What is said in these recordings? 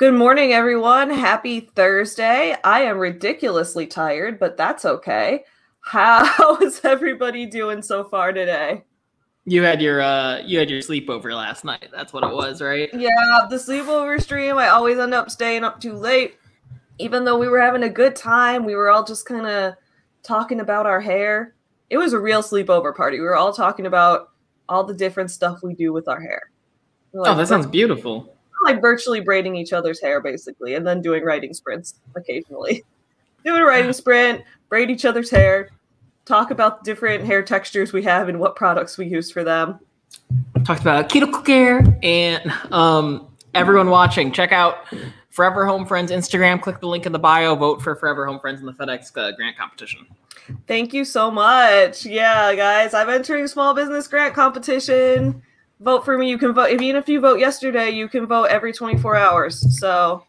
Good morning, everyone. Happy Thursday. I am ridiculously tired, but that's okay. How is everybody doing so far today? You had your uh you had your sleepover last night. That's what it was, right? Yeah, the sleepover stream. I always end up staying up too late. Even though we were having a good time, we were all just kind of talking about our hair. It was a real sleepover party. We were all talking about all the different stuff we do with our hair. Like, oh, that sounds beautiful. Like virtually braiding each other's hair, basically, and then doing writing sprints occasionally. Doing a writing sprint, braid each other's hair, talk about different hair textures we have and what products we use for them. Talked about keto care and um, everyone watching, check out Forever Home Friends Instagram. Click the link in the bio. Vote for Forever Home Friends in the FedEx uh, grant competition. Thank you so much. Yeah, guys, I'm entering small business grant competition. Vote for me. You can vote. Even if you vote yesterday, you can vote every 24 hours. So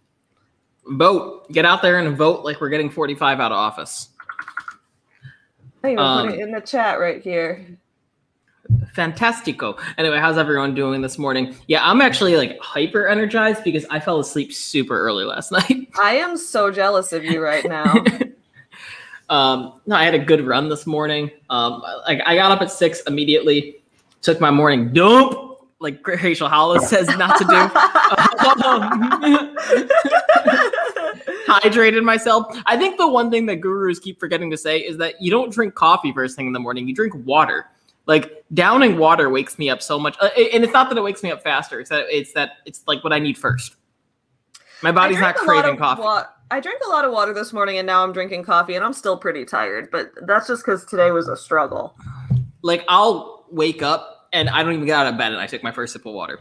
vote. Get out there and vote like we're getting 45 out of office. I even um, put it in the chat right here. Fantastico. Anyway, how's everyone doing this morning? Yeah, I'm actually like hyper energized because I fell asleep super early last night. I am so jealous of you right now. um, no, I had a good run this morning. Um, like I got up at six immediately, took my morning dump, like Rachel Hollis says not to do. hydrated myself. I think the one thing that gurus keep forgetting to say is that you don't drink coffee first thing in the morning. You drink water. Like downing water wakes me up so much, uh, and it's not that it wakes me up faster. It's that it's that it's like what I need first. My body's not craving coffee. Wa- I drank a lot of water this morning, and now I'm drinking coffee, and I'm still pretty tired. But that's just because today was a struggle. Like I'll wake up and I don't even get out of bed, and I take my first sip of water.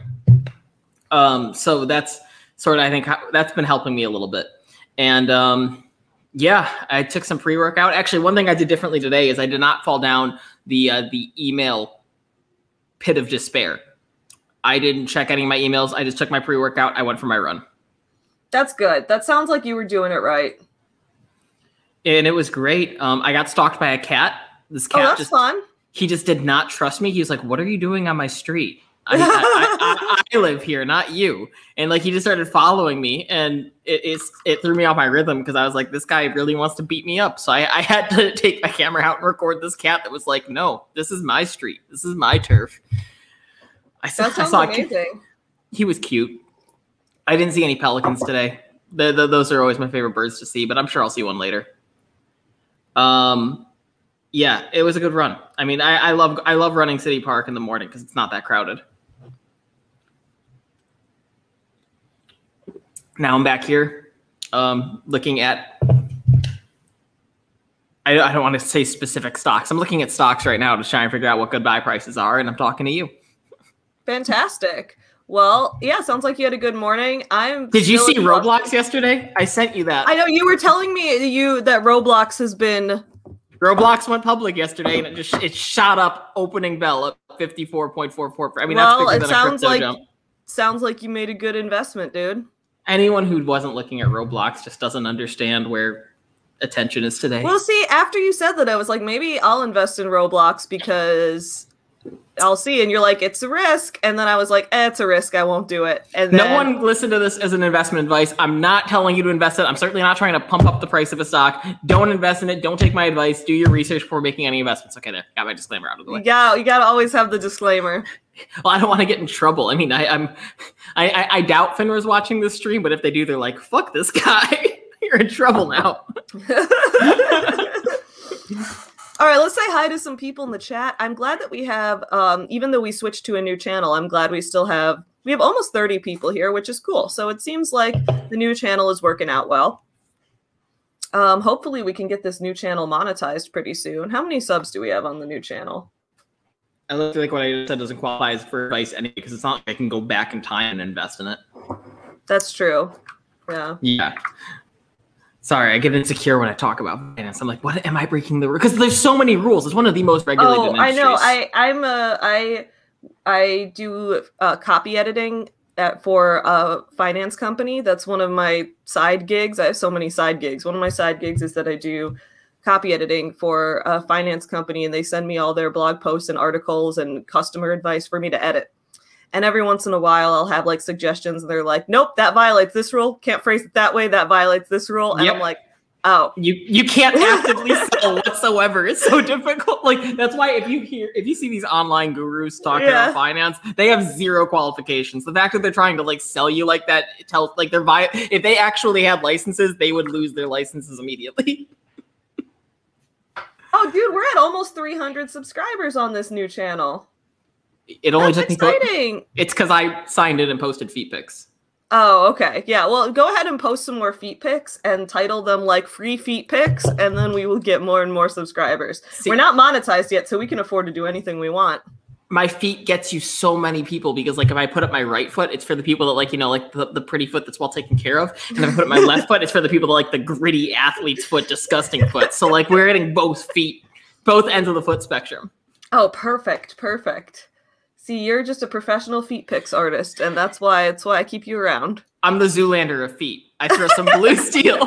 Um, so that's sort of I think that's been helping me a little bit. And um, yeah, I took some pre workout. Actually, one thing I did differently today is I did not fall down the uh, the email pit of despair. I didn't check any of my emails. I just took my pre workout. I went for my run. That's good. That sounds like you were doing it right. And it was great. Um, I got stalked by a cat. This oh, cat oh, that's just, fun. He just did not trust me. He was like, "What are you doing on my street?" I, I, I, I, live here, not you. And like he just started following me, and it it threw me off my rhythm because I was like, this guy really wants to beat me up. So I, I had to take my camera out and record this cat that was like, no, this is my street, this is my turf. I saw, that sounds I saw amazing. He was cute. I didn't see any pelicans today. The, the, those are always my favorite birds to see, but I'm sure I'll see one later. Um, yeah, it was a good run. I mean, I, I love I love running City Park in the morning because it's not that crowded. Now I'm back here, um, looking at. I, I don't want to say specific stocks. I'm looking at stocks right now to try and figure out what good buy prices are, and I'm talking to you. Fantastic. Well, yeah, sounds like you had a good morning. I'm. Did you see Roblox yesterday? I sent you that. I know you were telling me you that Roblox has been. Roblox went public yesterday, and it just it shot up opening bell up fifty four point four four. I mean, well, that's bigger it than sounds a like jump. sounds like you made a good investment, dude anyone who wasn't looking at Roblox just doesn't understand where attention is today. Well, see, after you said that, I was like, maybe I'll invest in Roblox because I'll see. And you're like, it's a risk. And then I was like, eh, it's a risk. I won't do it. And then- no one listened to this as an investment advice. I'm not telling you to invest it. I'm certainly not trying to pump up the price of a stock. Don't invest in it. Don't take my advice. Do your research before making any investments. Okay, there. Got my disclaimer out of the way. Yeah, you gotta always have the disclaimer. Well, I don't want to get in trouble. I mean, I, I'm, I, I, I doubt Finra's watching this stream, but if they do, they're like, "Fuck this guy, you're in trouble now." All right, let's say hi to some people in the chat. I'm glad that we have, um, even though we switched to a new channel, I'm glad we still have, we have almost 30 people here, which is cool. So it seems like the new channel is working out well. Um, hopefully we can get this new channel monetized pretty soon. How many subs do we have on the new channel? I look like what I said doesn't qualify as for advice anyway, because it's not like I can go back in time and invest in it. That's true. Yeah. Yeah. Sorry, I get insecure when I talk about finance. I'm like, what am I breaking the rules? Because there's so many rules. It's one of the most regulated. Oh, industries. I know. I I'm a I I do uh, copy editing at for a finance company. That's one of my side gigs. I have so many side gigs. One of my side gigs is that I do copy editing for a finance company, and they send me all their blog posts and articles and customer advice for me to edit. And every once in a while, I'll have like suggestions, and they're like, "Nope, that violates this rule. Can't phrase it that way. That violates this rule." And Yep. I'm like, "Oh, You you can't actively sell whatsoever. It's so difficult. Like that's why if you hear if you see these online gurus talking Yeah. about finance, they have zero qualifications. The fact that they're trying to like sell you like that tells like they're vi- if they actually had licenses, they would lose their licenses immediately. oh, dude, we're at almost 300 subscribers on this new channel. It only That's took me. exciting." It's because I signed it and posted feet pics. Oh, okay. Yeah. Well, go ahead and post some more feet pics and title them like free feet pics, and then we will get more and more subscribers. See- We're not monetized yet, so we can afford to do anything we want. my feet gets you so many people because like if I put up my right foot, it's for the people that like, you know, like the, the pretty foot that's well taken care of. And if I put up my left foot, it's for the people that like the gritty athlete's foot, disgusting foot. So like we're getting both feet, both ends of the foot spectrum. Oh, perfect, perfect. See, you're just a professional feet pics artist, and that's why it's why I keep you around. I'm the Zoolander of feet. I throw some blue steel.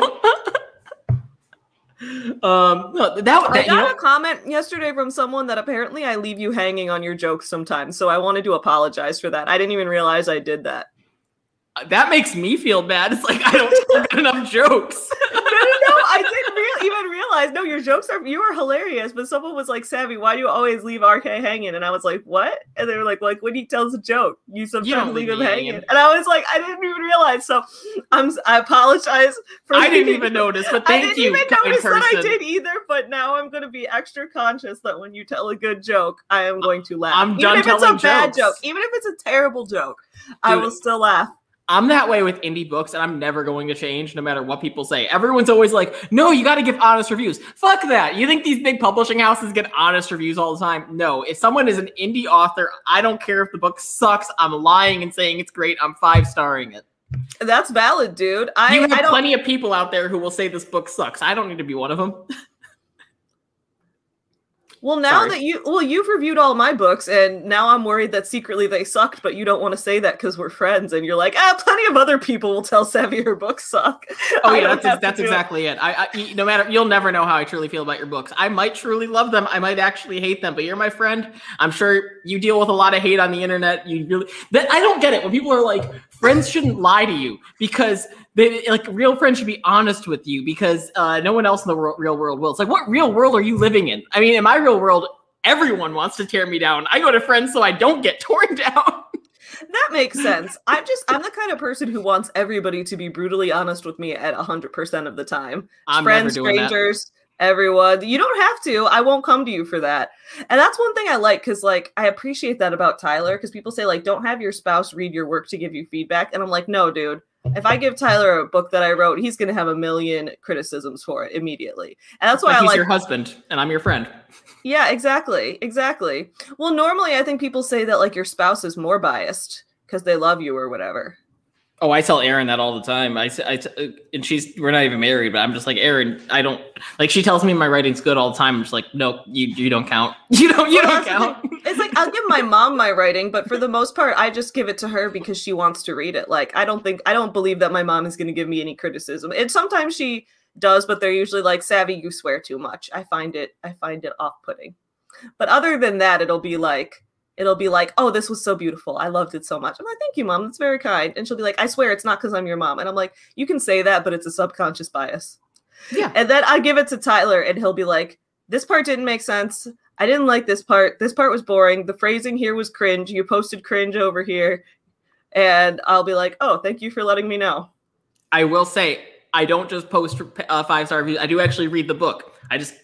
um no that, I that you got know, a comment yesterday from someone that apparently I leave you hanging on your jokes sometimes, so I wanted to apologize for that. I didn't even realize I did that. that makes me feel bad. It's like I don't tell good enough jokes. no, no, no, I didn't rea- even realize. No, your jokes are you are hilarious. But someone was like, "Savvy, why do you always leave RK hanging?" And I was like, "What?" And they were like, "Like when he tells a joke, you sometimes don't leave leave him hanging." hanging. And I was like, "I didn't even realize." So I'm I apologize for. I didn't even notice, but thank I didn't you, even notice that I did either. But now I'm going to be extra conscious that when you tell a good joke, I am uh, going to laugh. I'm even done if it's a telling bad joke, even if it's a terrible joke, I will still laugh. I'm that way with indie books, and I'm never going to change no matter what people say. Everyone's always like, no, you got to give honest reviews. Fuck that. You think these big publishing houses get honest reviews all the time? No. If someone is an indie author, I don't care if the book sucks. I'm lying and saying it's great. I'm five starring it. That's valid, dude. I, You have I don't. plenty of people out there who will say this book sucks. I don't need to be one of them. Well, now Sorry. that you well, you've reviewed all my books, and now I'm worried that secretly they sucked, but you don't want to say that because we're friends, and you're like, ah, plenty of other people will tell Savvy her books suck. Oh I yeah, that's that's do it. exactly it. I, I no matter you'll never know how I truly feel about your books. I might truly love them. I might actually hate them, but you're my friend. I'm sure you deal with a lot of hate on the internet. You really that I don't get it when people are like friends shouldn't lie to you because they like real friends should be honest with you because uh, no one else in the wor- real world will. It's like what real world are you living in? I mean, in my real world, everyone wants to tear me down. I go to friends so I don't get torn down. That makes sense. I'm just I'm the kind of person who wants everybody to be brutally honest with me at hundred percent of the time. I'm Friends, doing that. strangers, everyone. You don't have to. I won't come to you for that. And that's one thing I like because like I appreciate that about Tyler because people say like don't have your spouse read your work to give you feedback, and I'm like, no, dude. If I give Tyler a book that I wrote, he's gonna have a million criticisms for it immediately. And that's why Like I he's like your husband and I'm your friend. yeah, exactly. Exactly. Well, normally I think people say that like your spouse is more biased because they love you or whatever. Oh, I tell Erin that all the time. I, uh, and she's we're not even married, but I'm just like Erin. I don't like. She tells me my writing's good all the time. I'm just like, nope, you you don't count. You don't you don't count. It's like I'll give my mom my writing, but for the most part, I just give it to her because she wants to read it. Like I don't think I don't believe that my mom is going to give me any criticism. And sometimes she does, but they're usually like, "Savvy, you swear too much." I find it I find it off-putting. But other than that, it'll be like it'll be like, "Oh, this was so beautiful. I loved it so much." I'm like, "Thank you, mom. That's very kind." And she'll be like, "I swear it's not because I'm your mom." And I'm like, "You can say that, but it's a subconscious bias." Yeah. And then I give it to Tyler, and he'll be like, "This part didn't make sense. I didn't like this part. This part was boring. The phrasing here was cringe. You posted cringe over here." And I'll be like, "Oh, thank you for letting me know." I will say I don't just post uh, five star reviews. I do actually read the book. I just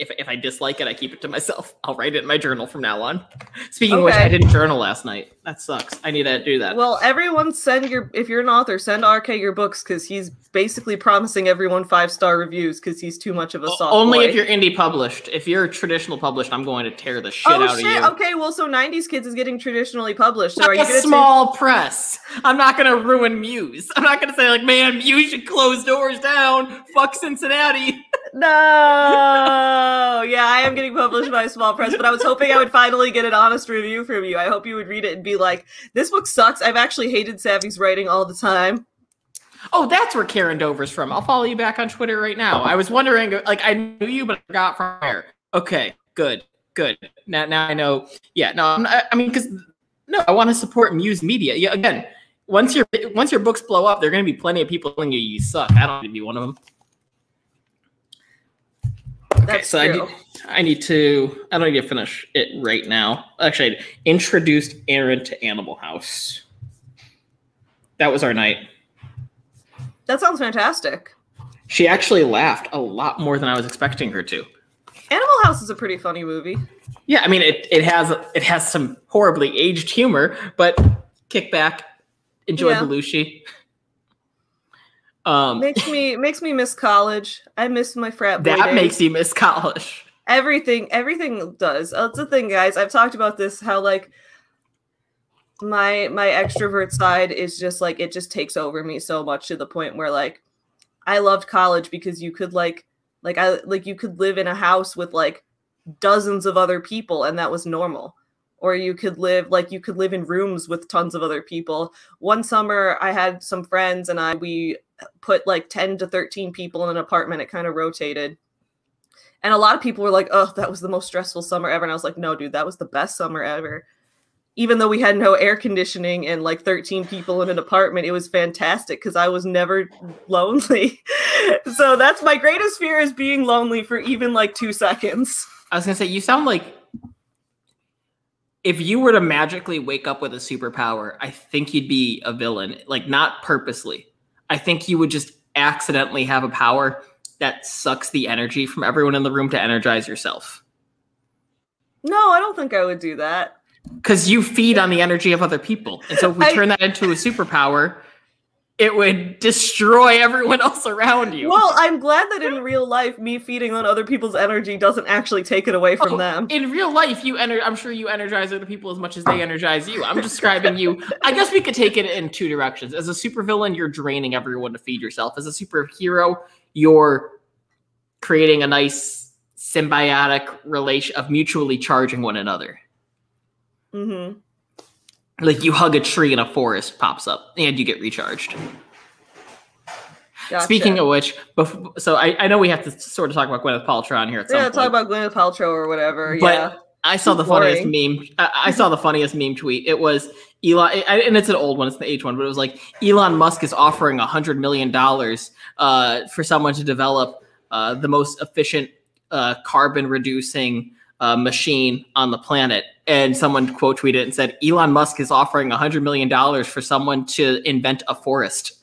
if if I dislike it, I keep it to myself. I'll write it in my journal from now on. Speaking of which, I didn't journal last night. That sucks. I need to do that. Well, everyone send your if you're an author, send RK your books because he's basically promising everyone five star reviews because he's too much of a soft Only boy. if you're indie published. If you're traditional published, I'm going to tear the shit oh out shit! of you. Okay, well, so '90s Kids is getting traditionally published. So I'm are you a gonna small press. I'm not gonna ruin Muse. I'm not gonna say like, man, Muse should close doors down. Fuck Cincinnati. No, yeah, I am getting published by a small press, but I was hoping I would finally get an honest review from you. I hope you would read it and be like, "This book sucks. I've actually hated Savvy's writing all the time." Oh, that's where Karen Dover's from. I'll follow you back on Twitter right now. I was wondering, like, I knew you, but I forgot from where. Okay, good, good. Now, now I know. Yeah, no, I'm not, I mean, because No, I want to support Muse Media. Yeah, again, once your once your books blow up, there are going to be plenty of people telling you you suck. I don't need to be one of them. Okay, That's so I need, I need to. I don't need to finish it right now. Actually, I introduced Erin to Animal House. That was our night. That sounds fantastic. She actually laughed a lot more than I was expecting her to. Animal House is a pretty funny movie. Yeah, I mean it. It has it has some horribly aged humor, but kick back, enjoy Yeah. Belushi. Um, Makes me makes me miss college. I miss my frat boy that days. makes you miss college. everything everything does that's the thing guys i've talked about this how like my my extrovert side is just like it just takes over me so much to the point where like i loved college because you could like like i like you could live in a house with like dozens of other people and that was normal or you could live like you could live in rooms with tons of other people one summer i had some friends and i we put like 10 to 13 people in an apartment it kind of rotated and a lot of people were like, oh, that was the most stressful summer ever. And I was like, no, dude, that was the best summer ever. Even though we had no air conditioning and like 13 people in an apartment, it was fantastic because I was never lonely. so that's my greatest fear is being lonely for even like two seconds. I was gonna say you sound like if you were to magically wake up with a superpower, I think you'd be a villain. Like not purposely. I think you would just accidentally have a power that sucks the energy from everyone in the room to energize yourself. No, I don't think I would do that. Because you feed on the energy of other people. And so if we I- turn that into a superpower, it would destroy everyone else around you. Well, I'm glad that in real life, me feeding on other people's energy doesn't actually take it away from Oh, them. In real life, you ener- I'm sure you energize other people as much as they energize you. I'm describing you. I guess we could take it in two directions. As a supervillain, you're draining everyone to feed yourself. As a superhero, you're creating a nice symbiotic relation of mutually charging one another. hmm Like you hug a tree and a forest pops up and you get recharged. Gotcha. Speaking of which, so I, I know we have to sort of talk about Gwyneth Paltrow on here at yeah, talk about Gwyneth Paltrow or whatever. But yeah. I saw the Boring. funniest meme. I, I saw the funniest meme tweet. It was Elon, and it's an old one. It's the H one, but it was like Elon Musk is offering a hundred million dollars uh, for someone to develop uh, the most efficient uh, carbon reducing uh, machine on the planet. And someone quote tweeted and said, Elon Musk is offering hundred million dollars for someone to invent a forest.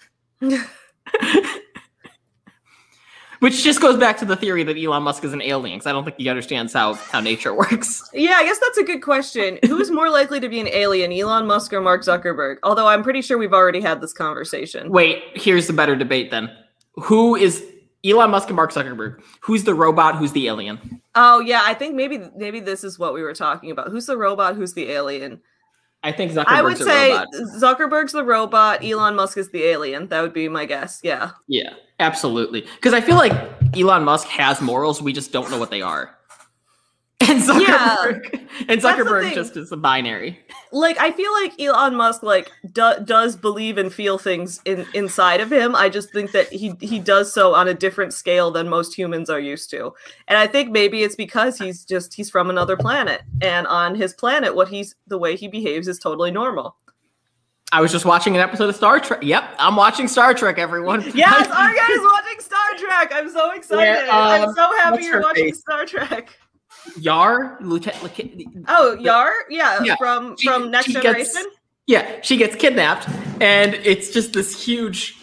Which just goes back to the theory that Elon Musk is an alien, because I don't think he understands how, how nature works. Yeah, I guess that's a good question. Who's more likely to be an alien, Elon Musk or Mark Zuckerberg? Although I'm pretty sure we've already had this conversation. Wait, here's the better debate then. Who is Elon Musk and Mark Zuckerberg? Who's the robot? Who's the alien? Oh yeah, I think maybe maybe this is what we were talking about. Who's the robot? Who's the alien? I think Zuckerberg's I would say robot. Zuckerberg's the robot. Elon Musk is the alien. That would be my guess. Yeah. Yeah, absolutely. Because I feel like Elon Musk has morals. We just don't know what they are. And Zuckerberg, and Zuckerberg just is a binary. Like I feel like Elon Musk like do, does believe and feel things in inside of him. I just think that he he does so on a different scale than most humans are used to. And I think maybe it's because he's just he's from another planet and on his planet what he's the way he behaves is totally normal. I was just watching an episode of Star Trek. Yep, I'm watching Star Trek. Everyone. Yes, our guys watching Star Trek. I'm so excited. Where, I'm um, so happy you're watching face? Star Trek. Yar, Lieutenant. Oh, Yar? Yeah, Yeah, from she- from Next she gets- Generation. Yeah, she gets kidnapped, and it's just this huge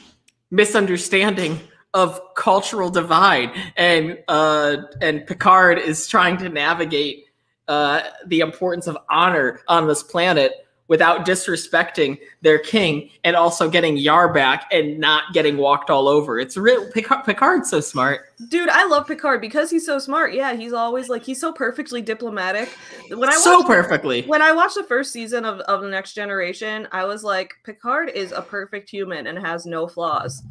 misunderstanding of cultural divide, and uh, and Picard is trying to navigate uh, the importance of honor on this planet without disrespecting their king, and also getting Yar back and not getting walked all over. It's real. Picard, Picard's so smart. Dude, I love Picard because he's so smart. Yeah, he's always like he's so perfectly diplomatic. When I so watched perfectly. when I watched the first season of, of the Next Generation, I was like, Picard is a perfect human and has no flaws.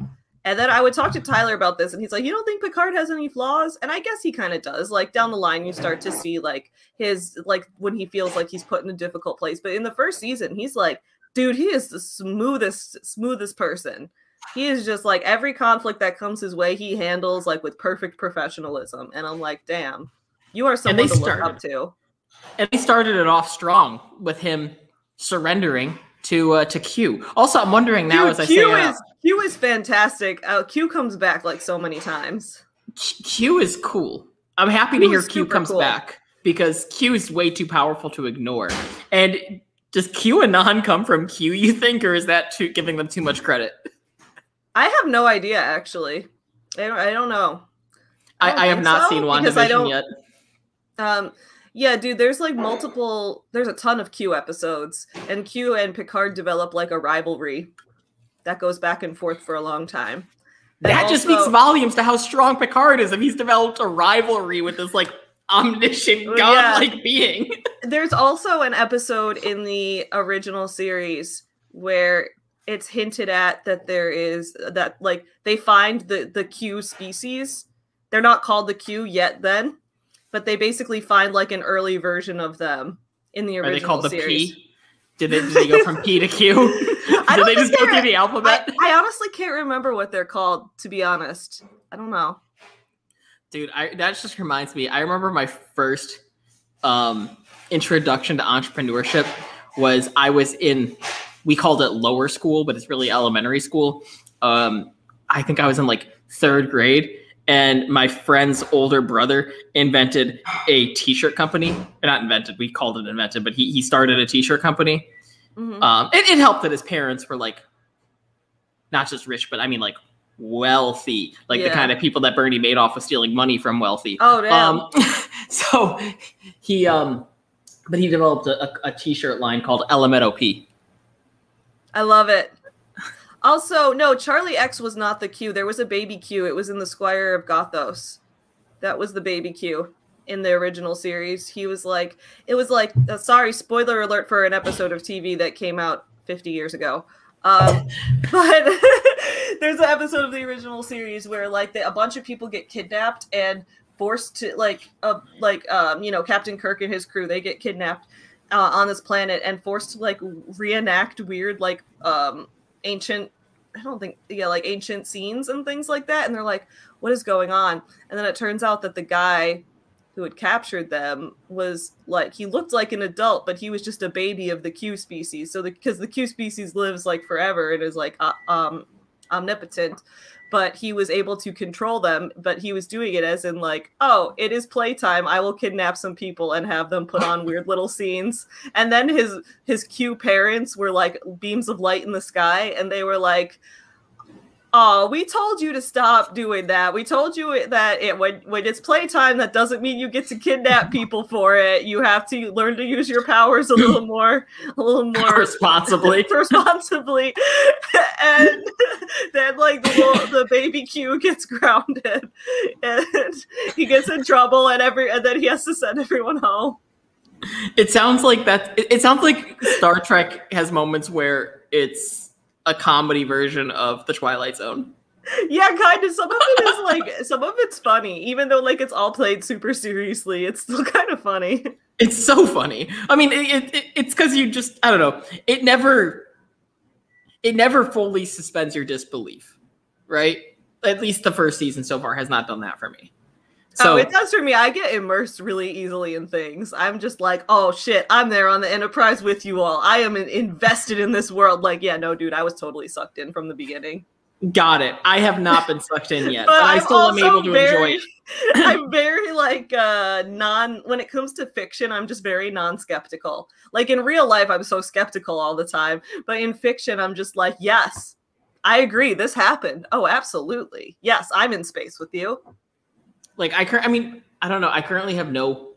And then I would talk to Tyler about this, and he's like, "You don't think Picard has any flaws?" And I guess he kind of does. Like down the line, you start to see like his like when he feels like he's put in a difficult place. But in the first season, he's like, "Dude, he is the smoothest, smoothest person." He is just like every conflict that comes his way, he handles like with perfect professionalism. And I'm like, "Damn, you are someone to look up to." And they started it off strong with him surrendering to uh, to Q. Also, I'm wondering now Dude, as I Q say it is Q is fantastic. Uh, Q comes back like so many times. Q is cool. I'm happy to hear Q comes cool. back because Q is way too powerful to ignore. And does QAnon come from Q, you think, or is that too, giving them too much credit? I have no idea actually. I don't, I don't know. I, don't I have not so, seen I WandaVision yet. Um, yeah, dude, there's like multiple. There's a ton of Q episodes, and Q and Picard develop like a rivalry that goes back and forth for a long time. And That just speaks volumes to how strong Picard is if he's developed a rivalry with this like omniscient oh, yeah. godlike being. There's also an episode in the original series where it's hinted at that there is that like they find the the Q species. They're not called the Q yet then, but they basically find like an early version of them in the original. Are they called the series. P? Did they, did they go from P to Q? did they just go through the I, alphabet? I honestly can't remember what they're called, to be honest. I don't know. Dude, I, that just reminds me. I remember my first um, introduction to entrepreneurship was I was in, we called it lower school, but it's really elementary school. Um, I think I was in like third grade, and my friend's older brother invented a t-shirt company. Not invented, we called it invented, but he, he started a t-shirt company. Mhm. Um, it, it helped that his parents were like, not just rich, but I mean like wealthy, like the kind of people that Bernie Madoff was stealing money from wealthy. oh, damn. Um, so he, um, but he developed a, a, a t-shirt line called LMNOP. I love it. Also, no, Charlie X was not the Q. There was a baby Q. It was in the Squire of Gothos. That was the baby Q in the original series. He was like, it was like, uh, sorry, spoiler alert for an episode of TV that came out 50 years ago. Um, but there's an episode of the original series where like a bunch of people get kidnapped and forced to like, uh, like, um, you know, Captain Kirk and his crew, they get kidnapped uh, on this planet and forced to like reenact weird like um ancient i don't think yeah like ancient scenes and things like that and they're like what is going on? And then it turns out that the guy who had captured them was like he looked like an adult but he was just a baby of the q species so because the, q species lives like forever and is like uh, um omnipotent but he was able to control them but he was doing it as in like oh it is playtime. I will kidnap some people and have them put on weird little scenes. And then his his q parents were like beams of light in the sky and they were like oh we told you to stop doing that we told you that it when when it's playtime that doesn't mean you get to kidnap people for it you have to learn to use your powers a little more a little more Responsibly. responsibly and then like the little, the baby q gets grounded and he gets in trouble and every and then he has to send everyone home It sounds like that. It, it sounds like Star Trek has moments where it's a comedy version of the Twilight Zone. yeah kind of some of it is like some of it's funny even though like it's all played super seriously it's still kind of funny It's so funny. I mean, it, it, it's because you just I don't know. It never it never fully suspends your disbelief, right? At least the first season so far has not done that for me. So oh, it does for me. I get immersed really easily in things. I'm just like, oh shit, I'm there on the Enterprise with you all. I am in- invested in this world. Like, yeah, no, dude, I was totally sucked in from the beginning. got it. I have not been sucked in yet, But but, I still am able to very- enjoy it. I'm very like uh non when it comes to fiction, I'm just very non-skeptical. Like in real life, I'm so skeptical all the time. But in fiction, I'm just like, yes, I agree. This happened. Oh, absolutely. Yes, I'm in space with you. Like I cur- I mean, I don't know. I currently have no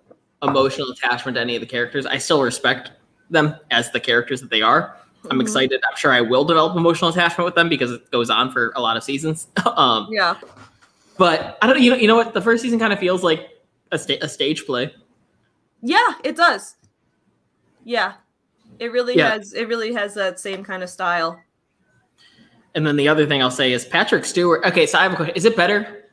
emotional attachment to any of the characters. I still respect them as the characters that they are. I'm Mhm. excited. I'm sure I will develop emotional attachment with them because it goes on for a lot of seasons. um, Yeah. but I don't. You know. You know what? The first season kind of feels like a, sta- a stage play. Yeah, it does. Yeah. It really Yeah. has it really has that same kind of style. And then the other thing I'll say is Patrick Stewart. Okay, so I have a question. Is it better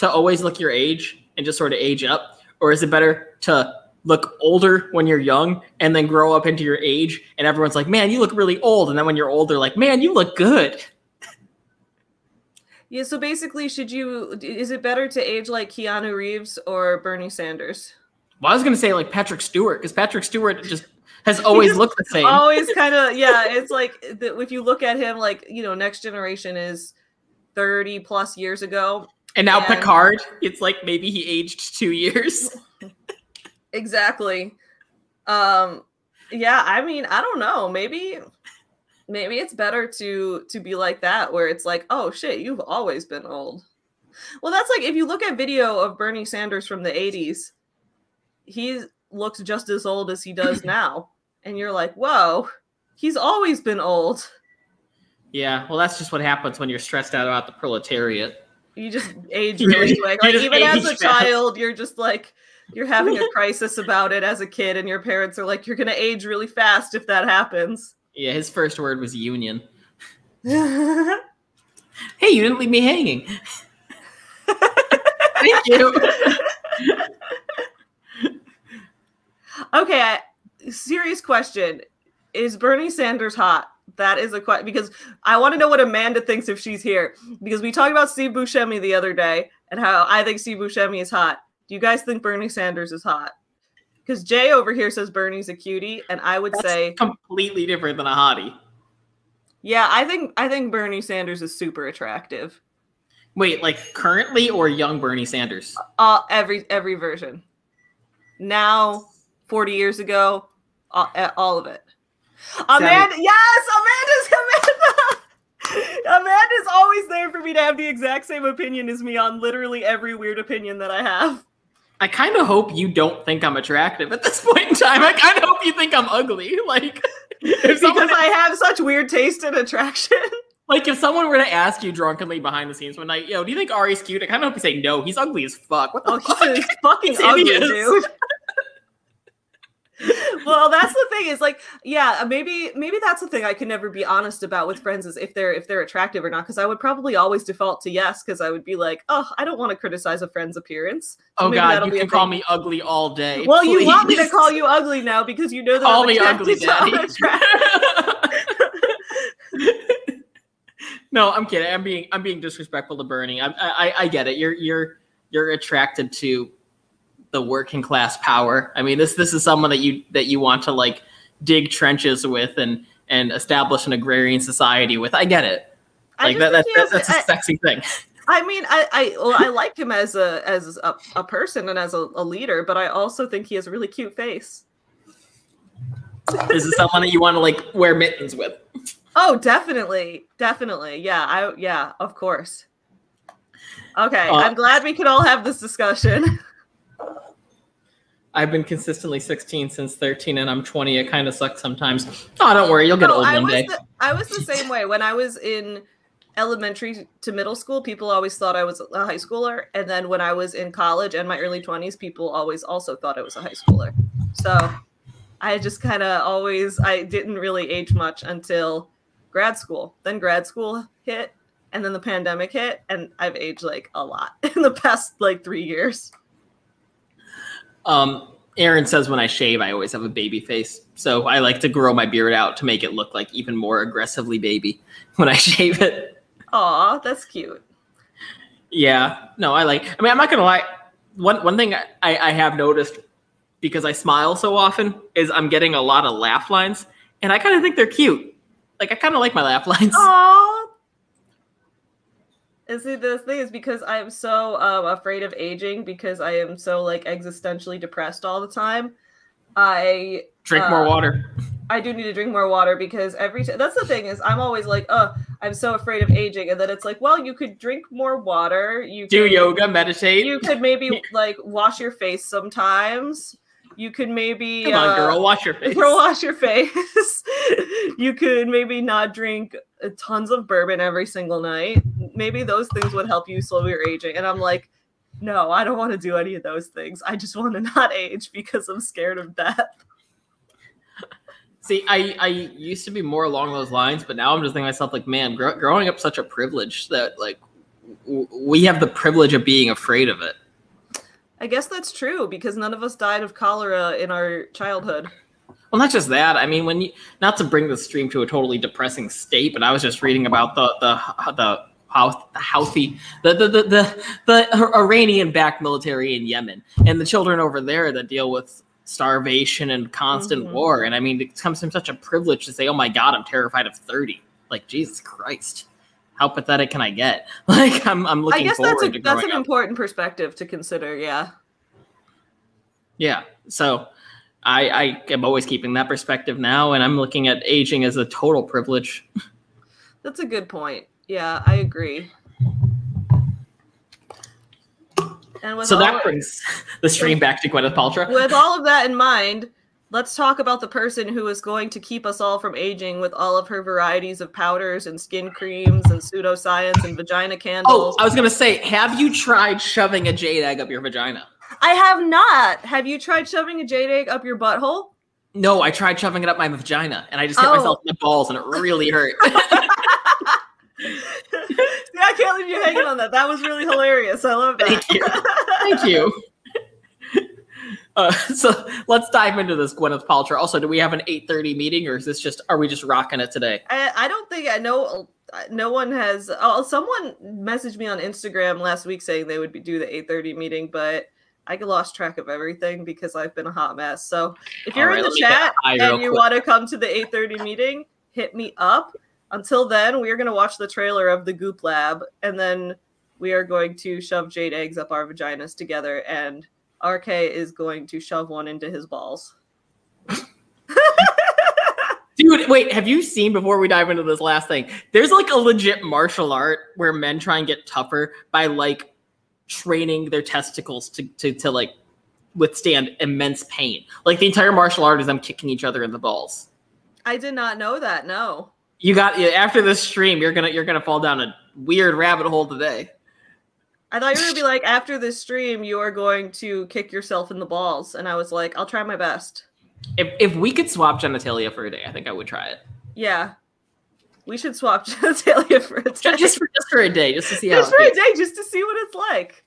to always look your age and just sort of age up, or is it better to look older when you're young and then grow up into your age and everyone's like, "Man, you look really old," and then when you're older, like, "Man, you look good." Yeah, so basically should you is it better to age like Keanu Reeves or Bernie Sanders? Well, I was gonna say like Patrick Stewart because Patrick Stewart just has always looked the same. Always kind of yeah. It's like the, if you look at him, like you know, Next Generation is thirty plus years ago, and now and- Picard, it's like maybe he aged two years. exactly. Um, yeah. I mean, I don't know. Maybe, maybe it's better to to be like that, where it's like, oh shit, you've always been old. Well, that's like if you look at video of Bernie Sanders from the '80s, he looks just as old as he does now, and you're like, whoa, he's always been old. Yeah, well, that's just what happens when you're stressed out about the proletariat. You just age really quick. Like even as a child, you're just like you're having a crisis about it as a kid, and your parents are like, "You're gonna age really fast if that happens." Yeah, his first word was union. Hey, you didn't leave me hanging. Thank you. Okay, I, serious question: Is Bernie Sanders hot? That is a question because I want to know what Amanda thinks if she's here. Because we talked about Steve Buscemi the other day and how I think Steve Buscemi is hot. Do you guys think Bernie Sanders is hot? Because Jay over here says Bernie's a cutie, and I would That's say completely different than a hottie. Yeah, I think I think Bernie Sanders is super attractive. Wait, like currently or young Bernie Sanders? Uh, every every version. Now, forty years ago, all, all of it. Amanda, yes, Amanda's Amanda. Amanda's always there for me to have the exact same opinion as me on literally every weird opinion that I have. I kind of hope you don't think I'm attractive at this point in time. I kind of hope you think I'm ugly. Like, someone, Because I have such weird taste and attraction. like if someone were to ask you drunkenly behind the scenes one night, yo, do you think Ari's cute? I kind of hope you say no. He's ugly as fuck. What the Oh, fuck? he's fucking ugly, dude. well, that's the thing is like, yeah, uh, maybe maybe that's the thing I can never be honest about with friends is if they're if they're attractive or not because I would probably always default to yes because I would be like, oh, I don't want to criticize a friend's appearance. So Oh god, you can call thing. me ugly all day. Well, you want me to call you ugly now because you know that Call I'm me ugly, daddy. no, I'm kidding. I'm being I'm being disrespectful to Bernie. I, I I get it. You're you're you're attracted to the working class power. I mean, this this is someone that you that you want to like dig trenches with and and establish an agrarian society with. I get it. Like that, that's has- that's a I- sexy thing. I mean, I, I, well, I like him as a as a, a person and as a, a leader, but I also think he has a really cute face. this is someone that you want to like wear mittens with. Oh, definitely, definitely, yeah, I, yeah, of course. Okay, Uh, I'm glad we could all have this discussion. I've been consistently 16 since 13, and I'm 20. It kind of sucks sometimes. Oh, don't worry, you'll get No, old I one day. the, I was the same way when I was in elementary to middle school. People always thought I was a high schooler, and then when I was in college and my early 20s, people always also thought I was a high schooler. So I just kind of always I didn't really age much until grad school. Then grad school hit, and then the pandemic hit, and I've aged like a lot in the past like three years. Um, Aaron says when I shave, I always have a baby face. So I like to grow my beard out to make it look like even more aggressively baby when I shave it. Aw, that's cute. Yeah, no, I like. I mean, I'm not gonna lie. One one thing I, I have noticed because I smile so often is I'm getting a lot of laugh lines, and I kind of think they're cute. Like I kind of like my laugh lines. Aww. And see, the thing is because I'm so um, afraid of aging because I am so like existentially depressed all the time. I Drink more uh, water. I do need to drink more water because every time that's the thing is I'm always like, oh, I'm so afraid of aging, and then it's like, well, you could drink more water. You Do could, yoga, meditate. You could maybe like wash your face sometimes. You could maybe Come on, uh, girl, wash your face. Girl, wash your face. you could maybe not drink uh, tons of bourbon every single night. Maybe those things would help you slow your aging. And I'm like, no, I don't want to do any of those things. I just want to not age because I'm scared of death. See, I, I used to be more along those lines, but now I'm just thinking to myself, like, man, gr- growing up such a privilege that, like, w- we have the privilege of being afraid of it. I guess that's true because none of us died of cholera in our childhood. Well, not just that. I mean, when you not to bring the stream to a totally depressing state, but I was just reading about the the the how the Houthi, the the the the, the Iranian-backed military in Yemen, and the children over there that deal with starvation and constant Mhm. war. And I mean, it comes from such a privilege to say, "Oh my God, I'm terrified of 30." Like Jesus Christ, how pathetic can I get? Like I'm, I'm I looking guess forward that's a that's an up. important perspective to consider. Yeah. Yeah. So I, I am always keeping that perspective now, and I'm looking at aging as a total privilege. That's a good point. Yeah, I agree. And So that brings the stream back to Gwyneth Paltrow. with all of that in mind, let's talk about the person who is going to keep us all from aging with all of her varieties of powders and skin creams and pseudoscience and vagina oh, candles. Oh. I was gonna say, have you tried shoving a jade egg up your vagina? I have not. Have you tried shoving a jade egg up your butthole? No, I tried shoving it up my vagina, and I just hit Oh. myself in the balls, and it really hurt. See, I can't leave you hanging on that. That was really hilarious. I love that. Thank you. Thank you. Uh, so let's dive into this Gwyneth Paltrow. Also, do we have an 8:30 meeting, or is this just are we just rocking it today? I, I don't think I know. No one has. Oh, someone messaged me on Instagram last week saying they would be, do the eight thirty meeting, but I lost track of everything because I've been a hot mess. So if you're All in the let me get chat and you want to come to the eight thirty meeting, hit me up. Until then, we are going to watch the trailer of the Goop Lab, and then we are going to shove jade eggs up our vaginas together, and RK is going to shove one into his balls. Dude, wait, have you seen before we dive into this last thing? There's like a legit martial art where men try and get tougher by like training their testicles to to, to like withstand immense pain. Like the entire martial art is them kicking each other in the balls. I did not know that. No. You got after this stream, you're gonna you're gonna fall down a weird rabbit hole today. I thought you were gonna be like, after this stream, you are going to kick yourself in the balls, and I was like, I'll try my best. If if we could swap genitalia for a day, I think I would try it. Yeah, we should swap genitalia for a day, Just, for just for a day, just to see how. Just for a day, just to see what it's like.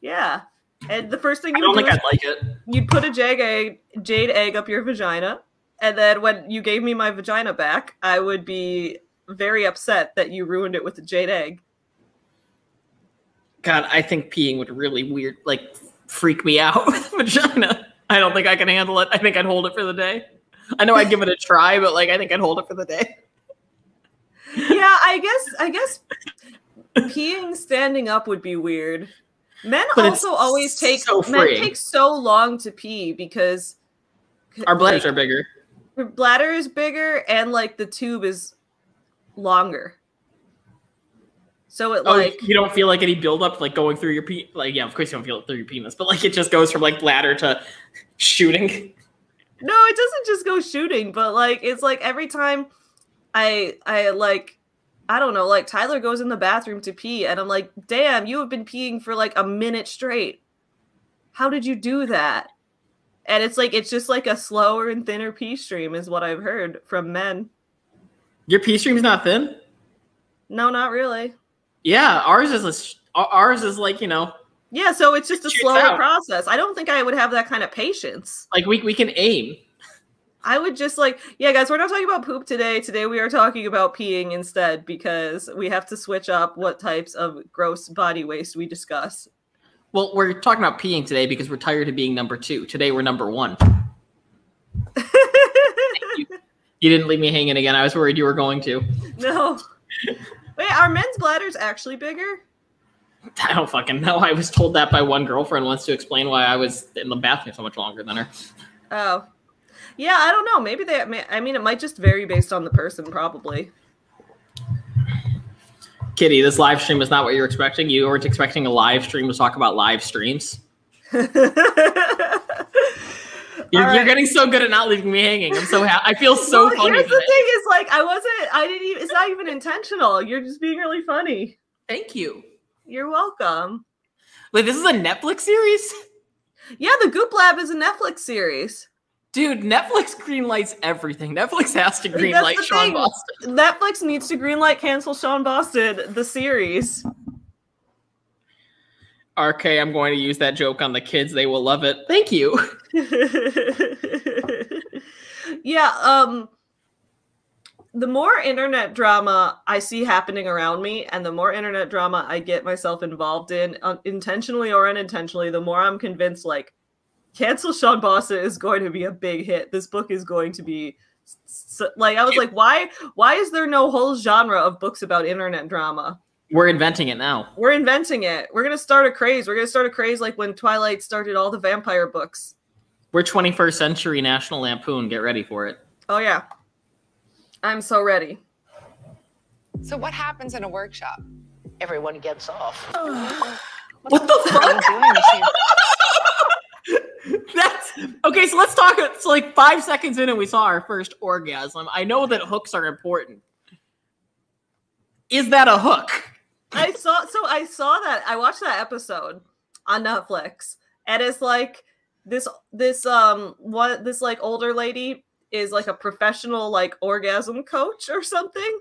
Yeah, and the first thing I you don't would think do I'd is like it. you'd put a jade egg, jade egg up your vagina, and then when you gave me my vagina back, I would be very upset that you ruined it with a jade egg. God, I think peeing would really weird, like freak me out with vagina. I don't think I can handle it. I think I'd hold it for the day. I know I'd give it a try, but like I think I'd hold it for the day. yeah, I guess I guess peeing standing up would be weird. Men But also always take so men take so long to pee because Our bladders like, are bigger. your bladder is bigger and like the tube is longer. So it Oh, like you don't feel like any buildup, like going through your pe Like, yeah, of course you don't feel it through your penis, but like it just goes from like bladder to shooting. no, it doesn't just go shooting, but like it's like every time I I like I don't know, like Tyler goes in the bathroom to pee and I'm like, "Damn, you have been peeing for like a minute straight. How did you do that?" And it's like it's just like a slower and thinner pee stream is what I've heard from men. Your pee stream's not thin. No, not really. Yeah, ours is a, ours is like you know, Yeah, so it's just a slower out. process. I don't think I would have that kind of patience. like we we can aim. I would just like, yeah, guys, we're not talking about poop today. Today we are talking about peeing instead because we have to switch up what types of gross body waste we discuss. Well, we're talking about peeing today because we're tired of being number two. Today we're number one. You didn't leave me hanging again. I was worried you were going to. no. Wait, are men's bladders actually bigger? I don't fucking know. I was told that by one girlfriend once to explain why I was in the bathroom so much longer than her. Oh. Yeah, I don't know. Maybe they, I mean, it might just vary based on the person, probably. Kitty, this live stream is not what you're expecting. You weren't expecting a live stream to talk about live streams. You're, All you're getting so good at not leaving me hanging. I'm so happy. I feel so Well, funny. Here's the thing: is like I wasn't. I didn't. Even, it's not even intentional. You're just being really funny. Thank you. You're welcome. Wait, this is a Netflix series? Yeah, the Goop Lab is a Netflix series. Dude, Netflix greenlights everything. Netflix has to greenlight Sean thing. Boston. Netflix needs to greenlight cancel Sean Boston the series. RK, I'm going to use that joke on the kids. They will love it. Thank you. yeah, um the more internet drama I see happening around me and the more internet drama I get myself involved in uh, intentionally or unintentionally, the more I'm convinced like cancel Sean Bossa is going to be a big hit. This book is going to be so, like I was like, why why is there no whole genre of books about internet drama? We're inventing it now. We're inventing it. We're gonna start a craze. We're gonna start a craze like when Twilight started all the vampire books. We're 21st century National Lampoon. Get ready for it. Oh yeah. I'm so ready. So what happens in a workshop? Everyone gets off. what the fuck? That's okay. So let's talk. It's like five seconds in, and we saw our first orgasm. I know that hooks are important. Is that a hook? I saw. So I saw that. I watched that episode on Netflix, and it's like this. This um, what this like older lady is like a professional like orgasm coach or something.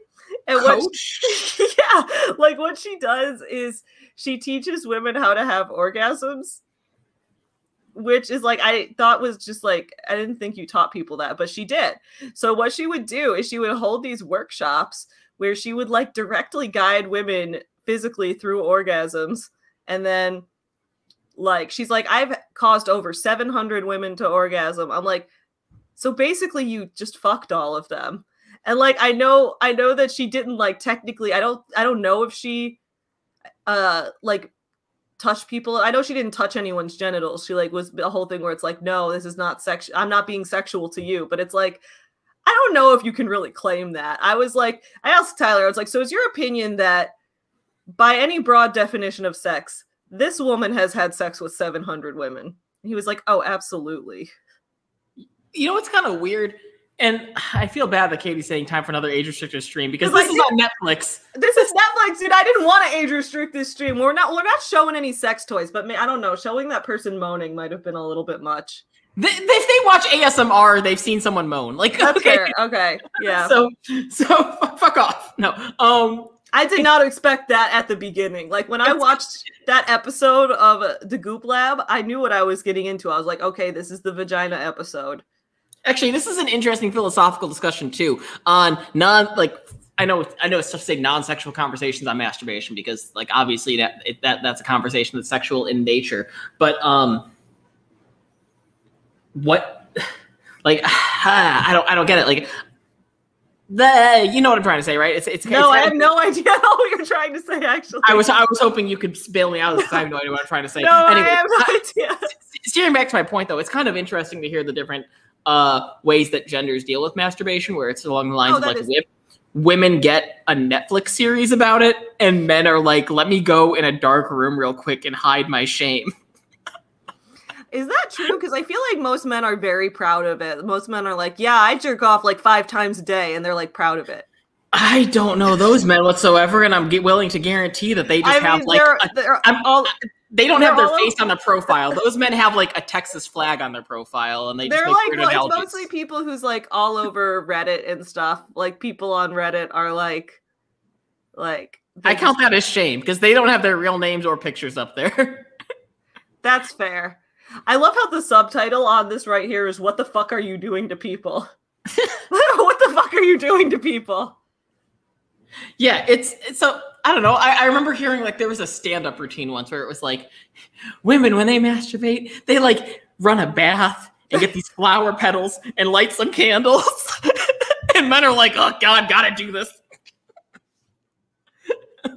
And Coach? what she, yeah, like what she does is she teaches women how to have orgasms which is like I thought was just like I didn't think you taught people that, but she did. So what she would do is she would hold these workshops where she would like directly guide women physically through orgasms and then like she's like I've caused over 700 women to orgasm. I'm like so basically you just fucked all of them. And like I know I know that she didn't like technically I don't I don't know if she uh like touch people. I know she didn't touch anyone's genitals. She like was a whole thing where it's like, no, this is not sex. I'm not being sexual to you. But it's like, I don't know if you can really claim that. I was like, I asked Tyler, I was like, so is your opinion that by any broad definition of sex, this woman has had sex with 700 women? He was like, oh, absolutely. You know what's kind of weird? And I feel bad that Katie's saying time for another age restricted stream because this like, is on Netflix. This is Netflix, dude. I didn't want to age restrict this stream. We're not we're not showing any sex toys, but I don't know. Showing that person moaning might have been a little bit much. They, if they watch ASMR, they've seen someone moan. Like, That's okay, fair. Okay. Yeah. so so fuck off. No, um, I did not expect that at the beginning. Like when I watched that episode of uh, the Goop Lab, I knew what I was getting into. I was like, okay, this is the vagina episode. actually, this is an interesting philosophical discussion too on non like. I know, I know it's tough to say non-sexual conversations on masturbation because, like, obviously that it, that that's a conversation that's sexual in nature. But um, what, like, I don't, I don't get it. Like, the you know what I'm trying to say, right? It's it's No, I it's- have no idea what you're trying to say. Actually, I was I was hoping you could bail me out of this. I have no idea what I'm trying to say. No, anyway, I have no idea. steering back to my point though, it's kind of interesting to hear the different uh, ways that genders deal with masturbation, where it's along the lines Oh, of like is- women get a Netflix series about it, and men are like, "Let me go in a dark room real quick and hide my shame." Is that true? Because I feel like most men are very proud of it. Most men are like, yeah, I jerk off like five times a day, and they're like proud of it. I don't know those men whatsoever, and I'm willing to guarantee that they just I have like they're, a they're all they don't have their face over- on the profile. Those men have like a Texas flag on their profile, and they they're like well, it's mostly people who's like all over Reddit and stuff. Like people on Reddit are like, like I count that as shame because they don't have their real names or pictures up there. That's fair. I love how the subtitle on this right here is "What the fuck are you doing to people?" what the fuck are you doing to people? yeah, it's, it's so I don't know. I, I remember hearing like there was a stand-up routine once where it was like women when they masturbate, they like run a bath and get these flower petals and light some candles, and men are like, "Oh God, gotta do this."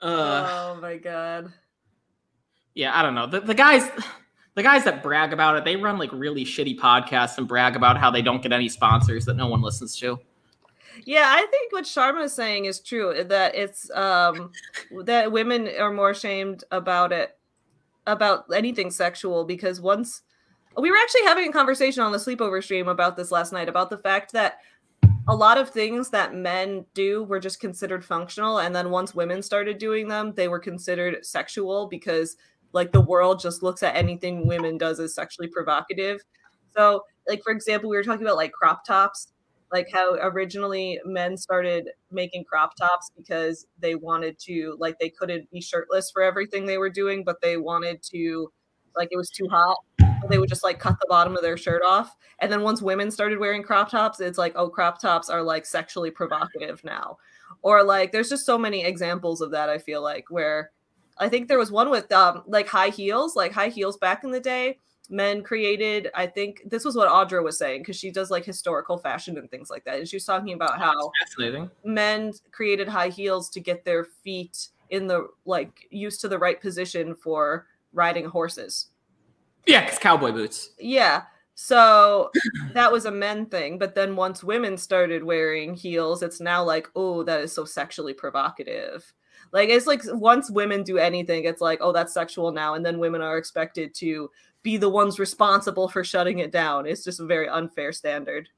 uh, oh my god. Yeah, I don't know. The, the guys, the guys that brag about it, they run like really shitty podcasts and brag about how they don't get any sponsors that no one listens to. Yeah, I think what Sharma is saying is true. That it's um that women are more ashamed about it, about anything sexual, because once we were actually having a conversation on the sleepover stream about this last night about the fact that a lot of things that men do were just considered functional, and then once women started doing them, they were considered sexual because like the world just looks at anything women does as sexually provocative. So, like for example, we were talking about like crop tops like how originally men started making crop tops because they wanted to like they couldn't be shirtless for everything they were doing but they wanted to like it was too hot they would just like cut the bottom of their shirt off and then once women started wearing crop tops it's like oh crop tops are like sexually provocative now or like there's just so many examples of that i feel like where I think there was one with um like high heels, like high heels back in the day. Men created, I think this was what Audra was saying because she does like historical fashion and things like that. And she was talking about how men created high heels to get their feet in the like used to the right position for riding horses. Yeah, because cowboy boots. Yeah. So that was a men thing. But then once women started wearing heels, it's now like, oh, that is so sexually provocative. Like it's like once women do anything, it's like, oh, that's sexual now. And then women are expected to be the ones responsible for shutting it down. It's just a very unfair standard.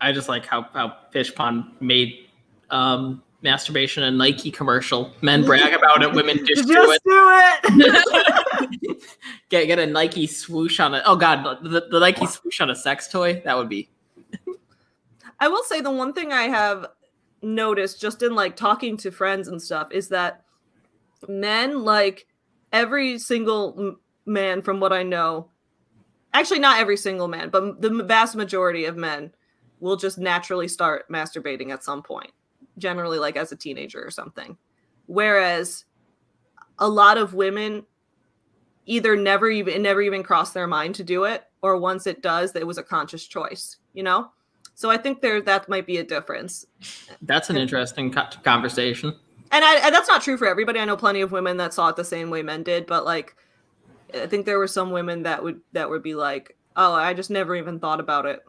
I just like how how Fish Pond made um, masturbation a Nike commercial. Men brag about it, women just, Just do it. do it. get get a Nike swoosh on it. Oh god, the, the Nike swoosh on a sex toy. That would be I will say the one thing I have noticed just in like talking to friends and stuff is that men like every single man from what I know actually not every single man but the vast majority of men will just naturally start masturbating at some point generally like as a teenager or something. Whereas a lot of women either never even never even crossed their mind to do it or once it does it was a conscious choice you know so I think there that might be a difference. that's an interesting conversation. And, I, and that's not true for everybody. I know plenty of women that saw it the same way men did, but like I think there were some women that would that would be like, "Oh, I just never even thought about it."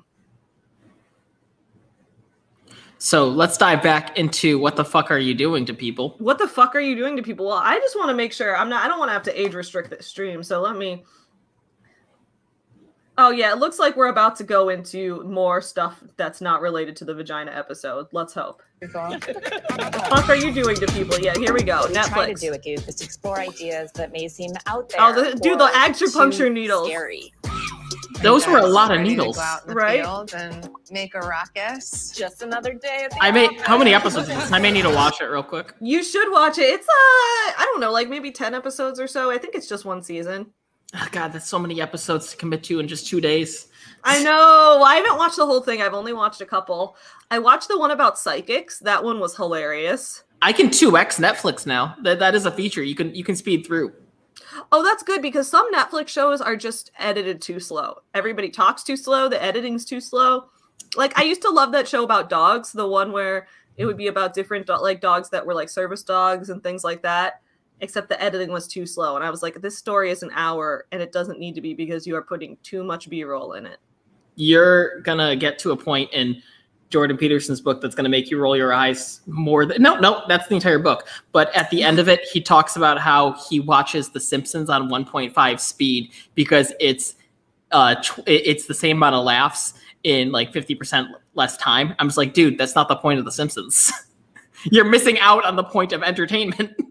So let's dive back into what the fuck are you doing to people? What the fuck are you doing to people? Well, I just want to make sure I'm not I don't want to have to age restrict this stream. So let me Oh yeah, it looks like we're about to go into more stuff that's not related to the vagina episode. Let's hope. What the fuck are you doing to people? Yeah, here we go. What we try to do it, Goop, is explore ideas that may seem out there. Oh, the- dude, the acupuncture needles. Scary. Those were a lot of ready to needles. Go out in the Right? field and make a ruckus. Just another day. At the I may office. how many episodes is this? I may need to watch it real quick. You should watch it. It's uh I don't know, like maybe 10 episodes or so. I think it's just one season. Oh, god, that's so many episodes to commit to in just two days. I know. I haven't watched the whole thing. I've only watched a couple. I watched the one about psychics. That one was hilarious. I can 2x Netflix now. That that is a feature. You can you can speed through. Oh, that's good because some Netflix shows are just edited too slow. Everybody talks too slow, the editing's too slow. Like I used to love that show about dogs, the one where it would be about different do- like dogs that were like service dogs and things like that. Except the editing was too slow, and I was like, "This story is an hour, and it doesn't need to be because you are putting too much B-roll in it." You're gonna get to a point in Jordan Peterson's book that's gonna make you roll your eyes more than no, no, that's the entire book. But at the end of it, he talks about how he watches The Simpsons on 1.5 speed because it's uh tw- it's the same amount of laughs in like 50% less time. I'm just like, dude, that's not the point of The Simpsons. You're missing out on the point of entertainment.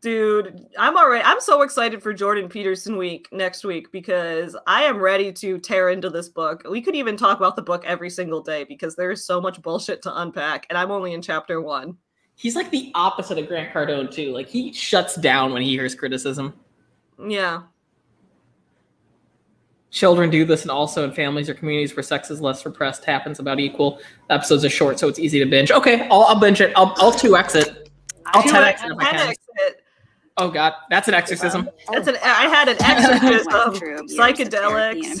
Dude, I'm already I'm so excited for Jordan Peterson week next week because I am ready to tear into this book. We could even talk about the book every single day because there's so much bullshit to unpack and I'm only in chapter 1. He's like the opposite of Grant Cardone too. Like he shuts down when he hears criticism. Yeah. Children do this, and also in families or communities where sex is less repressed, happens about equal. The episodes are short, so it's easy to binge. Okay, I'll, I'll binge it. I'll, I'll 2x it. I'll 10x it Oh, God. That's an exorcism. That's an I had an exorcism, psychedelics.